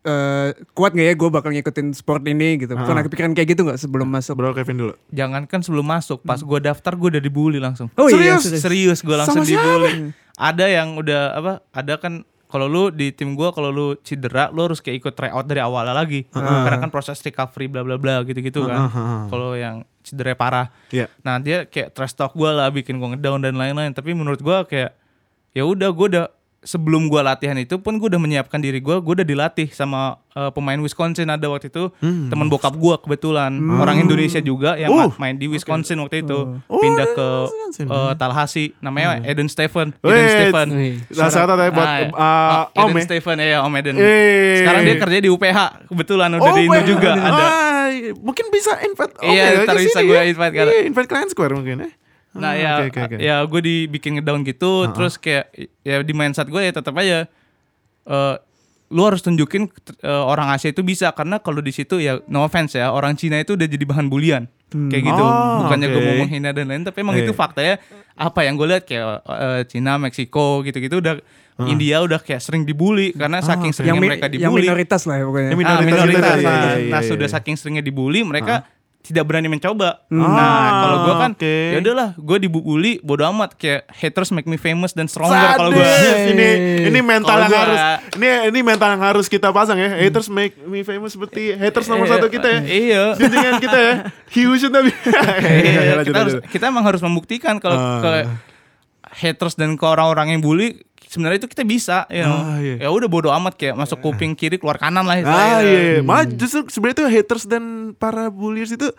eh, kuat nggak ya gue bakal ngikutin sport ini gitu. Pernah kepikiran kayak gitu nggak sebelum masuk? Bro Kevin dulu. Jangankan sebelum masuk, pas gue daftar gue udah dibully langsung. Oh iya, Serius? Serius gue langsung Sama siapa? dibully. Ada yang udah apa? Ada kan kalau lu di tim gua kalau lu cedera lu harus kayak ikut tryout dari awalnya lagi. Karena kan proses recovery bla bla bla gitu-gitu kan. Kalau yang cedera parah. Iya. Nah, dia kayak trash talk gua lah bikin gua ngedown dan lain-lain, tapi menurut gua kayak ya udah gua udah sebelum gua latihan itu pun gua udah menyiapkan diri gua, gua udah dilatih sama eh, pemain Wisconsin ada waktu itu teman bokap gua kebetulan. Orang Indonesia juga yang Uh, ma- main di Wisconsin waktu itu. Oh, pindah ke Wisconsin. eh, Tallahassee. Namanya Eden Stephen. Eden Wait. Stephen saya tahu buat uh, oh, Om Eden ya. Stephen ya Om Eden. Sekarang dia kerja di UPH kebetulan udah di Indo juga ada. Ah, mungkin bisa invite Om ya, Iya, ntar ke bisa gue ya. invite kan. Iya, invite Client Square mungkin ya. Nah Ah, ya, oke, oke, oke. ya gue dibikin ngedown gitu, terus kayak ya di mindset gue ya tetap aja, eh lu harus tunjukin eh, orang Asia itu bisa karena kalau di situ ya no offense ya orang Cina itu udah jadi bahan bulian kayak gitu, Oh, bukannya gue oke. mau menghina dan lain, tapi emang Iya. itu faktanya apa yang gue lihat kayak eh, Cina, Meksiko gitu-gitu udah India udah kayak sering dibully karena saking Yang, seringnya mereka yang dibully. minoritas lah ya pokoknya. Yang Ah, minoritas minoritas. gitu ya. Nah, Iya, iya, nah, iya, sudah iya. saking seringnya dibully, mereka tidak berani mencoba. Ah, nah, kalau gue kan, oke. ya udahlah, gue dibully, bodo amat. Kayak haters make me famous dan stronger kalau gue. Ini ini mental Kalau yang gua- harus ini ini mental yang harus kita pasang ya. Haters make me famous seperti haters nomor satu kita ya. Iya. Junjungan kita ya. Hiu tapi. Iya, *laughs* kita harus, kita emang harus membuktikan kalau Ah. ke haters dan ke orang-orang yang bully sebenarnya itu kita bisa, you know. Ah, iya. Ya udah bodo amat kayak masuk kuping kiri keluar kanan lah. Ah iya, iya. Malah justru sebenarnya itu haters dan para bullies itu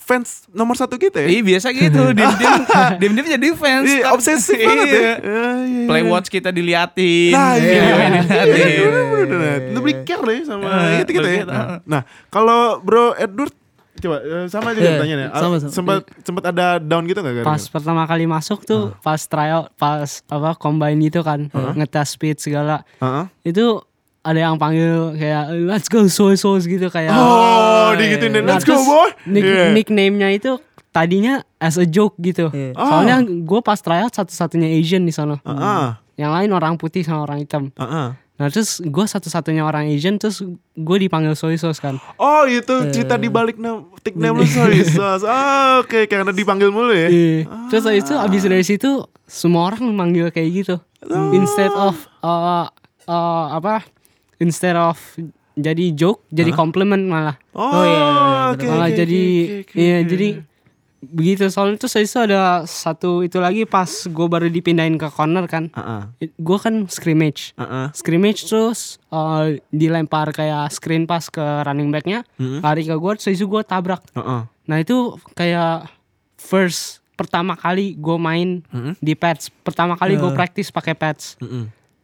fans nomor satu kita ya. Iya biasa gitu, *laughs* diam-diam diam-diam jadi fans. Iya, obsesif banget ya. Iya. Ah, iya. Play watch kita diliatin. Nah, iya. diliatin. Iya. Lebih care deh sama Eh, itu kita ya. Nah, kalau Bro Edward coba eh, sama juga Iya, tanya nih. sama, sama. Sempat sempat ada down gitu enggak Pas pertama kali masuk tuh pas tryout pas apa combine gitu kan ngetes speed segala Heeh. itu ada yang panggil kayak let's go soy sauce gitu kayak Oh, digituin deh. Nah, Let's go, boy. nick- Iya. nickname-nya itu tadinya as a joke gitu Iya. soalnya gue pas tryout satu-satunya Asian di sana Heeh. yang lain orang putih sama orang hitam Heeh. Nah terus gue satu-satunya orang Asian terus gue dipanggil soy sauce kan Oh itu cerita di balik nam tik name lu sorry sos. Oh, Oke karena dipanggil mulu ya. Iya. Terus habis itu abis dari situ semua orang manggil kayak gitu. Instead of uh, uh, apa? Instead of jadi joke, jadi compliment malah. Oh, iya, iya, oke, malah oke, jadi oke, oke, iya jadi begitu soalnya terus habis itu ada satu itu lagi pas gue baru dipindahin ke corner kan. Heeh. Gue kan scrimmage. Heeh. Scrimmage terus uh, dilempar kayak screen pass ke running backnya, lari ke gue, terus gue tabrak. Heeh. Nah itu kayak first pertama kali gue main di pads. Pertama kali gue practice pakai pads.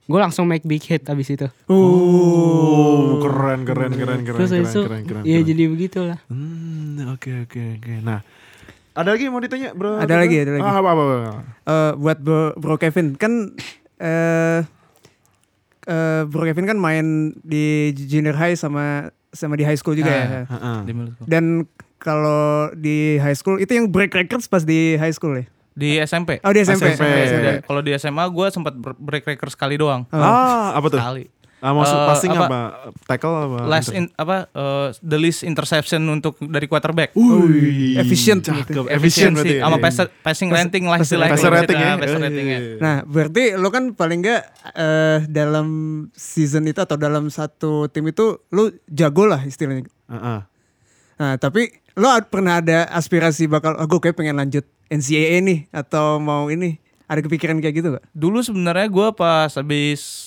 Gue langsung make big hit abis itu. Oh, keren keren keren keren Terus keren itu keren keren. ya keren. jadi begitulah. Hmm, oke oke oke. Nah, ada lagi yang mau ditanya, Bro? Ada lagi, ada lagi. Ah, apa, apa, apa. Eh, buat bro, bro Kevin kan eh eh, Bro Kevin kan main di junior high sama sama di high school juga ya. Heeh. Di menurutku. Dan kalau di high school itu yang break records pas di high school ya. Di SMP. Oh di SMP. SMP. Oh, SMP. Dan Kalau di SMA gue sempat break record sekali doang. Ah, apa tuh? Sekali. Ah, maksud Eh, passing apa? apa? Tackle apa? Last in apa eh, the least interception untuk dari quarterback. Wih, Efficient cakep. Efficient berarti. sama Iya. passing rating lah istilahnya. Passer kalau rating kita, ya. passer Eh, ratingnya. iya. Nah, berarti lo kan paling nggak eh, dalam season itu atau dalam satu tim itu lo jago lah istilahnya. Heeh. Nah, tapi lo pernah ada aspirasi bakal, oh, gue kayak pengen lanjut NCAA nih atau mau ini? Ada kepikiran kayak gitu gak? Dulu sebenarnya gue pas habis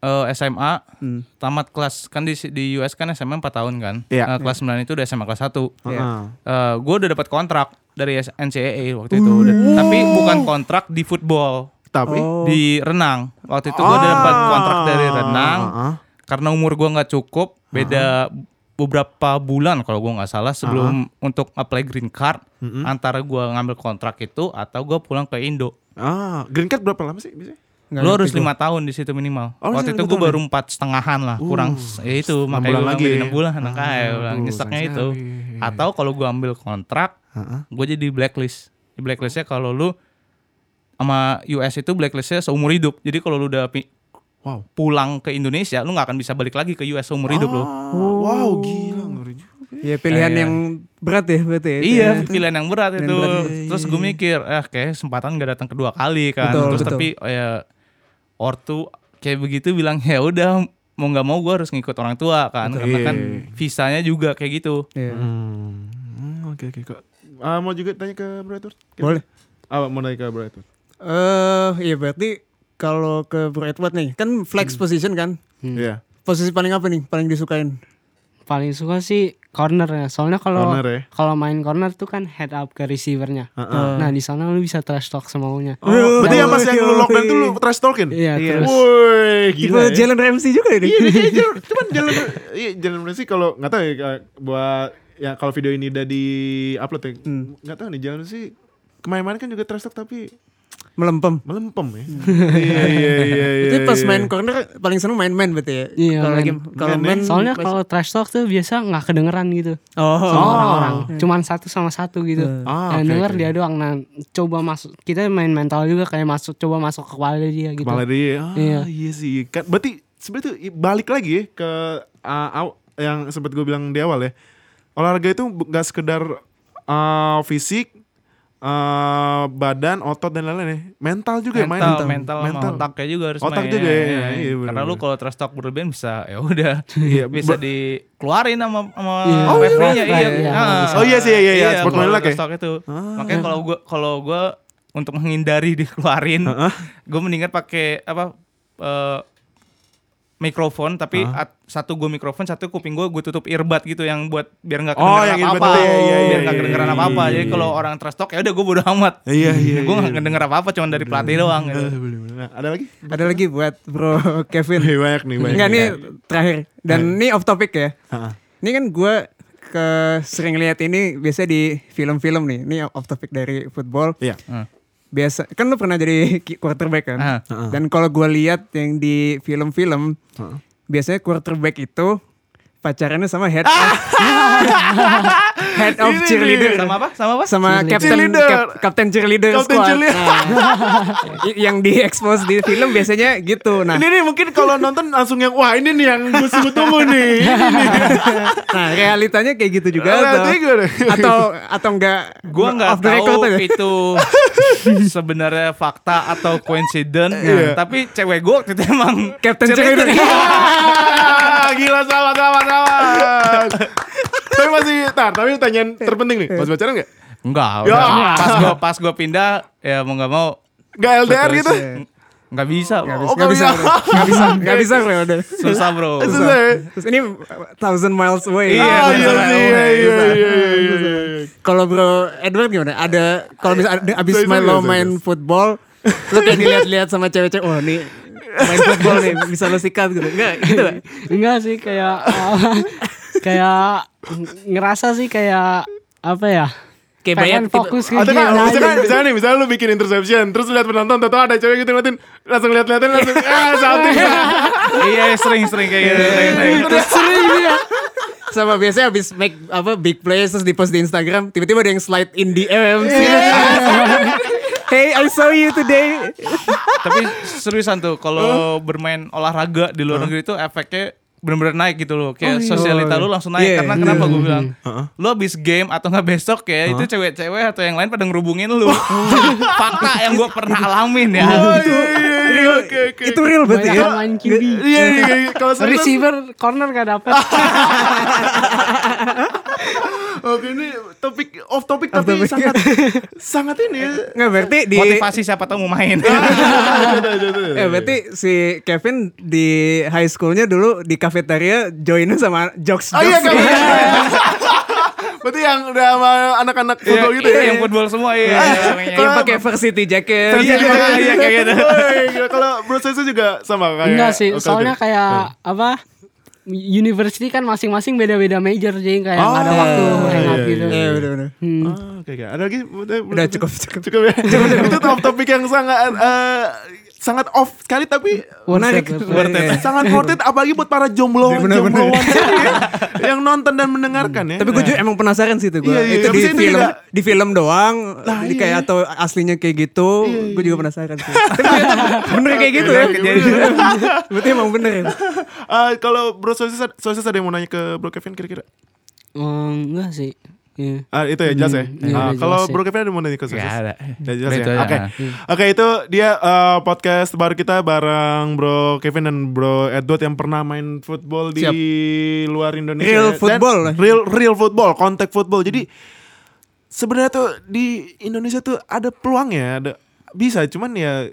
eh, SMA Hmm. tamat kelas kan di di US kan SMA 4 tahun kan. Iya. Eh, kelas 9 itu udah SMA kelas 1. Heeh. Eh, gue udah dapat kontrak dari NCAA waktu itu. Udah- tapi bukan kontrak di football, Tapi Oh. di renang. Waktu itu gue udah dapat kontrak dari renang. Heeh. Karena umur gue nggak cukup, beda beberapa bulan kalau gue nggak salah sebelum untuk apply green card antara gue ngambil kontrak itu atau gue pulang ke Indo. Ah, green card berapa lama sih biasanya? Nggak Lo ngerti harus gua. lima tahun di situ minimal. Oh, Waktu itu gue tahun baru empat setengahan lah, kurang ya itu enam makanya bulan gue lagi ya? enam bulan anak Ah, kaya bilang aduh, nyeseknya itu. Atau kalau gue ambil kontrak, gue jadi blacklist. Di blacklistnya kalau lu sama US itu blacklistnya seumur hidup. Jadi kalau lu udah pi- Wow. pulang ke Indonesia, lu nggak akan bisa balik lagi ke US seumur hidup lu. Ah, Wow, gila ngeri juga. Ya pilihan Iya. yang berat ya berarti ya. Iya, Ya. pilihan yang berat Pilihan itu. berat. Terus gue mikir, eh kayak kesempatan gak datang kedua kali kan. Betul, Terus betul. tapi oh ya ortu kayak begitu bilang ya udah mau nggak mau gue harus ngikut orang tua kan, karena kan visanya juga kayak gitu. Iya. Hmm, hmm, oke oke kok. Ah, mau juga tanya ke Bro Edward? Boleh. Ah, mau tanya ke Bro Edward. Eh, iya berarti kalau ke Bro Edward nih, kan flex position kan? Iya. Posisi paling apa nih? Paling disukain? Paling suka sih corner ya. Soalnya kalau ya. kalau main corner tuh kan head up ke receivernya. Heeh. Nah, di sana lu bisa trash talk semaunya. Oh, berarti yang pas yang lu lockdown tuh lu trash talkin? Iya, terus Woi, gila. ya. Jalen Ramsey juga ini. Iya, kayak jalan, cuman jalan iya jalan sih kalau nggak tahu ya kayak buat ya kalau video ini udah di upload ya nggak tahu nih jalan sih kemarin-kemarin kan juga trash talk tapi Melempem. melempem ya iya iya iya *laughs* iya Itu pas iya. main corner paling seneng main-main berarti ya? Iya, Kalau main. lagi kalau Main ya. main Soalnya pas- kalau trash talk tuh biasa nggak kedengeran gitu Oh. sama orang-orang. Cuman satu sama satu gitu. Ah, yang oke, denger oke. dia doang. Nah, coba masuk. Kita main mental juga kayak masuk coba masuk ke kepala dia gitu. kepala dia ah, Iya. iya. sih kan berarti sebenarnya balik lagi ya ke aw- yang sempat gue bilang di awal ya olahraga itu nggak sekedar ah, fisik ah, badan otot dan lain-lain ya mental juga ya main mental, mental, sama otaknya juga harus Otak main. juga ya, Iya, iya, iya. bener, Karena lu kalau trash talk berlebihan bisa ya udah Iya, *laughs* bisa dikeluarin sama sama Iya. oh, iya, iya. iya, Ah. bisa. Oh iya sih, iya, iya, sport kalau menolak ya? trash talk itu. Makanya kalau gua kalau gua untuk menghindari *laughs* dikeluarin, Heeh. gue mendingan pakai apa eh, mikrofon tapi at- satu gue mikrofon satu kuping gue gue tutup earbud gitu yang buat biar nggak Oh, kedengeran yang apa earbud apa itu, iya, iya, biar iya, nggak iya, kedengeran iya, apa apa iya, jadi iya. kalau orang trash talk ya udah gue bodo amat Iya, iya, *laughs* gue nggak iya. kedenger apa apa cuma dari pelatih doang gitu. Bener, bener. Nah, ada lagi Ada lagi buat Bro *laughs* Kevin. Banyak nih banyak nih. nih terakhir. Dan ini off topic ya. Heeh. Ini kan gue ke sering lihat ini biasa di film-film nih. Ini off topic dari football. Iya. Hmm. Biasa kan lu pernah jadi *laughs* quarterback kan. Ah. Dan kalau gue lihat yang di film-film, biasanya quarterback itu pacarannya sama head of *laughs* head of Ini cheerleader sama apa sama apa sama captain Cheerleader. cap- captain cheerleader Captain squad. cheerleader. Nah, i- yang diekspos di film biasanya gitu. Nah, Ini nih mungkin kalau nonton langsung yang wah ini nih yang gue tunggu *laughs* nih. Nah realitanya kayak gitu juga atau atau atau enggak gue nggak off the record tahu itu *laughs* sebenarnya fakta atau coincidence Iya. tapi cewek gue waktu itu emang Captain cheerleader. Gila selamat selamat selamat. *laughs* tapi masih tar, tapi pertanyaan terpenting nih. Masih pacaran enggak? enggak Ya. pas gue pas gue pindah ya mau nggak mau Enggak LDR gitu? nggak bisa Nggak bro. bisa, nggak bisa, nggak bisa, nggak bisa, bro. Udah. susah bro Susah? Terus ini thousand miles away. Iya, susah, iya iya iya iya iya, iya. Kalau bro Edward gimana? Ada kalau bisa ada- abis main lo main football, lu kayak dilihat-lihat sama cewek-cewek, oh nih main football nih bisa lo sikat gitu. Enggak gitu gak? Enggak sih kayak *laughs* kayak ngerasa sih kayak apa ya? Kayak pengen banyak fokus ke Atau kan, game misalkan, aja. misalnya nih, misalnya lu bikin interception, terus lihat penonton, tau ada cewek gitu ngeliatin, langsung lihat-liatin, langsung, *laughs* ah, something. *laughs* iya sering sering kayak gitu sering, sering. Terus sering dia. Sama biasanya abis make apa big plays terus di post di Instagram, tiba-tiba ada yang slide in DM. Hey, I saw you today. tapi seriusan tuh kalau bermain olahraga di luar negeri itu efeknya bener-bener naik gitu loh kayak sosialita lu langsung naik Iya, karena iya. kenapa gue bilang lu abis game atau nggak besok ya itu cewek-cewek atau yang lain pada ngerubungin lu *laughs* fakta yang gue pernah alamin ya Oh, iya, iya, iya, oke, oke. Itu real berarti ya. yang main QB. Iya, iya, iya, kalau Receiver corner gak dapet. *laughs* *laughs* Oke ini topik off topik Off tapi topic. sangat *laughs* sangat ini ya. Nggak berarti di motivasi siapa tahu mau main *laughs* Ya berarti si Kevin di high schoolnya dulu di cafeteria joinnya sama jokes Oh jokes. iya kan. *laughs* Berarti yang udah sama anak-anak football gitu Iya, ya. yang football semua iya yang pakai varsity jacket. Iya, iya, iya, kayak gitu. Kalau Bro Sensei juga sama kayak Enggak sih, soalnya kayak apa? University kan masing-masing beda-beda major jadi kayak nggak ada Oh, waktu hangout iya, gitu. Iya benar-benar. Hmm. Oh, oke oke. Ada lagi? Udah, Udah cukup cukup. Cukup ya. *laughs* Itu top topik yang sangat eh, sangat off sekali tapi menarik. it. Sangat worth it apalagi buat para jomblo Bener, bener. jombloan ya. *laughs* yang menonton dan mendengarkan ya. Tapi gue juga emang penasaran sih itu gue. Iya, iya, itu tapi di film juga- di film doang. Nah, jadi iya. kayak atau aslinya kayak gitu. gue juga penasaran sih. *laughs* Bener kayak gitu ya. Berarti emang bener ya. *laughs* Eh, kalau Bro Sosis, Sosis ada yang mau nanya ke Bro Kevin kira-kira? Hmm, enggak sih. Iya. Ah, itu ya jelas ya. Hmm, iya, Ah, udah kalau ya. Bro Kevin ada mau nanya ke Sosis? Gak ada. Ya, jelas Itu ya. Oke. Oke, itu dia eh, podcast baru kita bareng Bro Kevin dan Bro Edward yang pernah main football di Siap. luar Indonesia. Real Dan football. Real real football, contact football. Jadi sebenarnya tuh di Indonesia tuh ada peluang ya, ada bisa cuman ya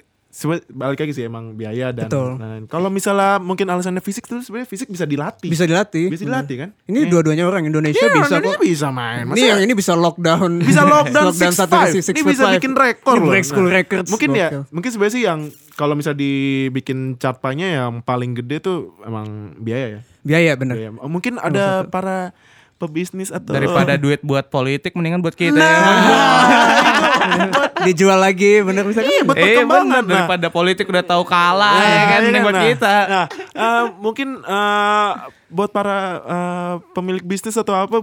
balik lagi sih emang biaya dan Betul. lain-lain. kalau misalnya mungkin alasannya fisik tuh sebenarnya fisik bisa dilatih. Bisa dilatih. Bisa dilatih kan? Ini dua-duanya orang Indonesia Iya, bisa Indonesia kok. bisa main. Ini yang ini bisa lockdown. *laughs* bisa lockdown, six satu five. six- Ini bisa five. bikin rekor Ini loh. break school Nah, records. Mungkin ya, mungkin sebenarnya sih yang kalau bisa dibikin cartanya yang paling gede tuh emang biaya ya. Biaya bener. Biaya. Mungkin ada para pebisnis atau Daripada duit buat politik mendingan buat kita. *laughs* Dijual lagi bener bisa kan? Iya, buat Eh perkembangan. bener, Nah. daripada politik udah tahu kalah Nah, ya kan iya buat nah. kita. Nah, eh, mungkin eh, buat para eh, pemilik bisnis atau apa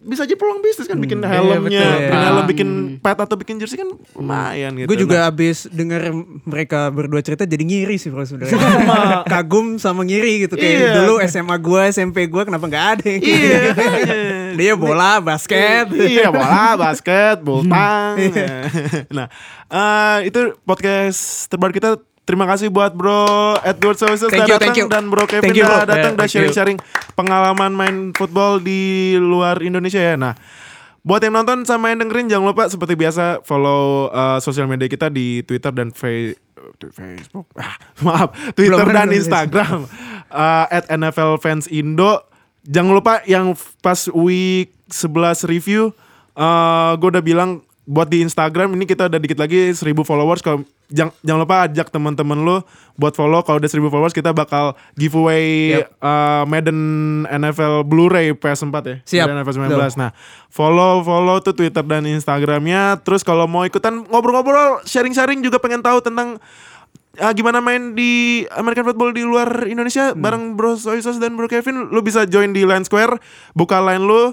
bisa aja peluang bisnis kan bikin helmnya, betul. bikin Iya. helm, bikin pet atau bikin jersey kan lumayan gitu. Gue juga Nah, abis denger mereka berdua cerita jadi ngiri sih bro sebenarnya. *laughs* Kagum sama ngiri gitu kayak Iya. dulu SMA gue, SMP gue kenapa nggak ada yang Iya, gitu. *laughs* kayaknya. Dia bola, basket. iya bola, basket, bulu tang. *laughs* nah, eh, itu podcast terbaru kita. Terima kasih buat Bro Edward Services Thank udah you, datang dan Bro Kevin you, bro. datang you. sharing-sharing pengalaman main football di luar Indonesia ya. Nah, buat yang nonton sama yang dengerin jangan lupa seperti biasa follow uh, sosial media kita di Twitter dan Fe- uh, Facebook. *laughs* Ah, maaf, Twitter Belum, dan Instagram uh, at NFL Fans Indo. Jangan lupa yang pas week 11 review uh, gue udah bilang buat di Instagram ini kita udah dikit lagi 1000 followers. Kalau jangan, jangan lupa ajak teman-teman lu buat follow. Kalau udah 1000 followers kita bakal giveaway uh, Madden NFL Blu-ray PS4 ya. Siap. Madden NFL 19 nah follow follow tuh Twitter dan Instagramnya. Terus kalau mau ikutan ngobrol-ngobrol sharing-sharing juga pengen tahu tentang ah, gimana main di American football di luar Indonesia bareng Bro Soisos dan Bro Kevin lu bisa join di Line Square buka line lu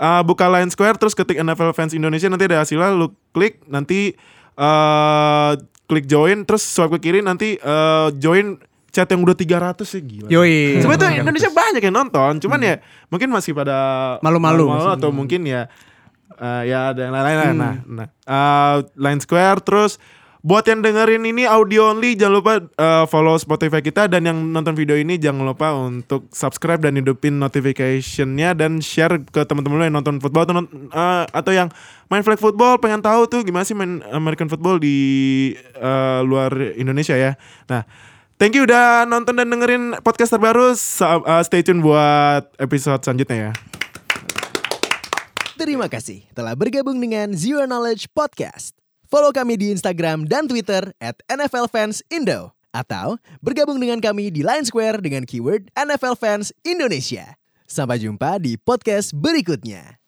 ah, buka Line Square terus ketik NFL fans Indonesia nanti ada hasilnya lu klik nanti eh klik join terus swipe ke kiri nanti eh, join chat yang udah 300 sih gila. Yoi. Sebenarnya tuh Indonesia banyak yang nonton, cuman ya mungkin masih pada Malu-malu atau mungkin ya eh, ya ada yang lain-lain. Nah, nah eh, Line Square terus buat yang dengerin ini audio only jangan lupa eh, follow Spotify kita dan yang nonton video ini jangan lupa untuk subscribe dan hidupin notificationnya dan share ke teman-teman lo yang nonton football atau, eh, atau yang main flag football pengen tahu tuh gimana sih main American football di eh, luar Indonesia ya. Nah, Thank you udah nonton dan dengerin podcast terbaru. Sa- uh, stay tune buat episode selanjutnya ya. Terima kasih telah bergabung dengan Zero Knowledge Podcast. Follow kami di Instagram dan Twitter at NFL Fans Indo. Atau bergabung dengan kami di Line Square dengan keyword NFL Fans Indonesia. Sampai jumpa di podcast berikutnya.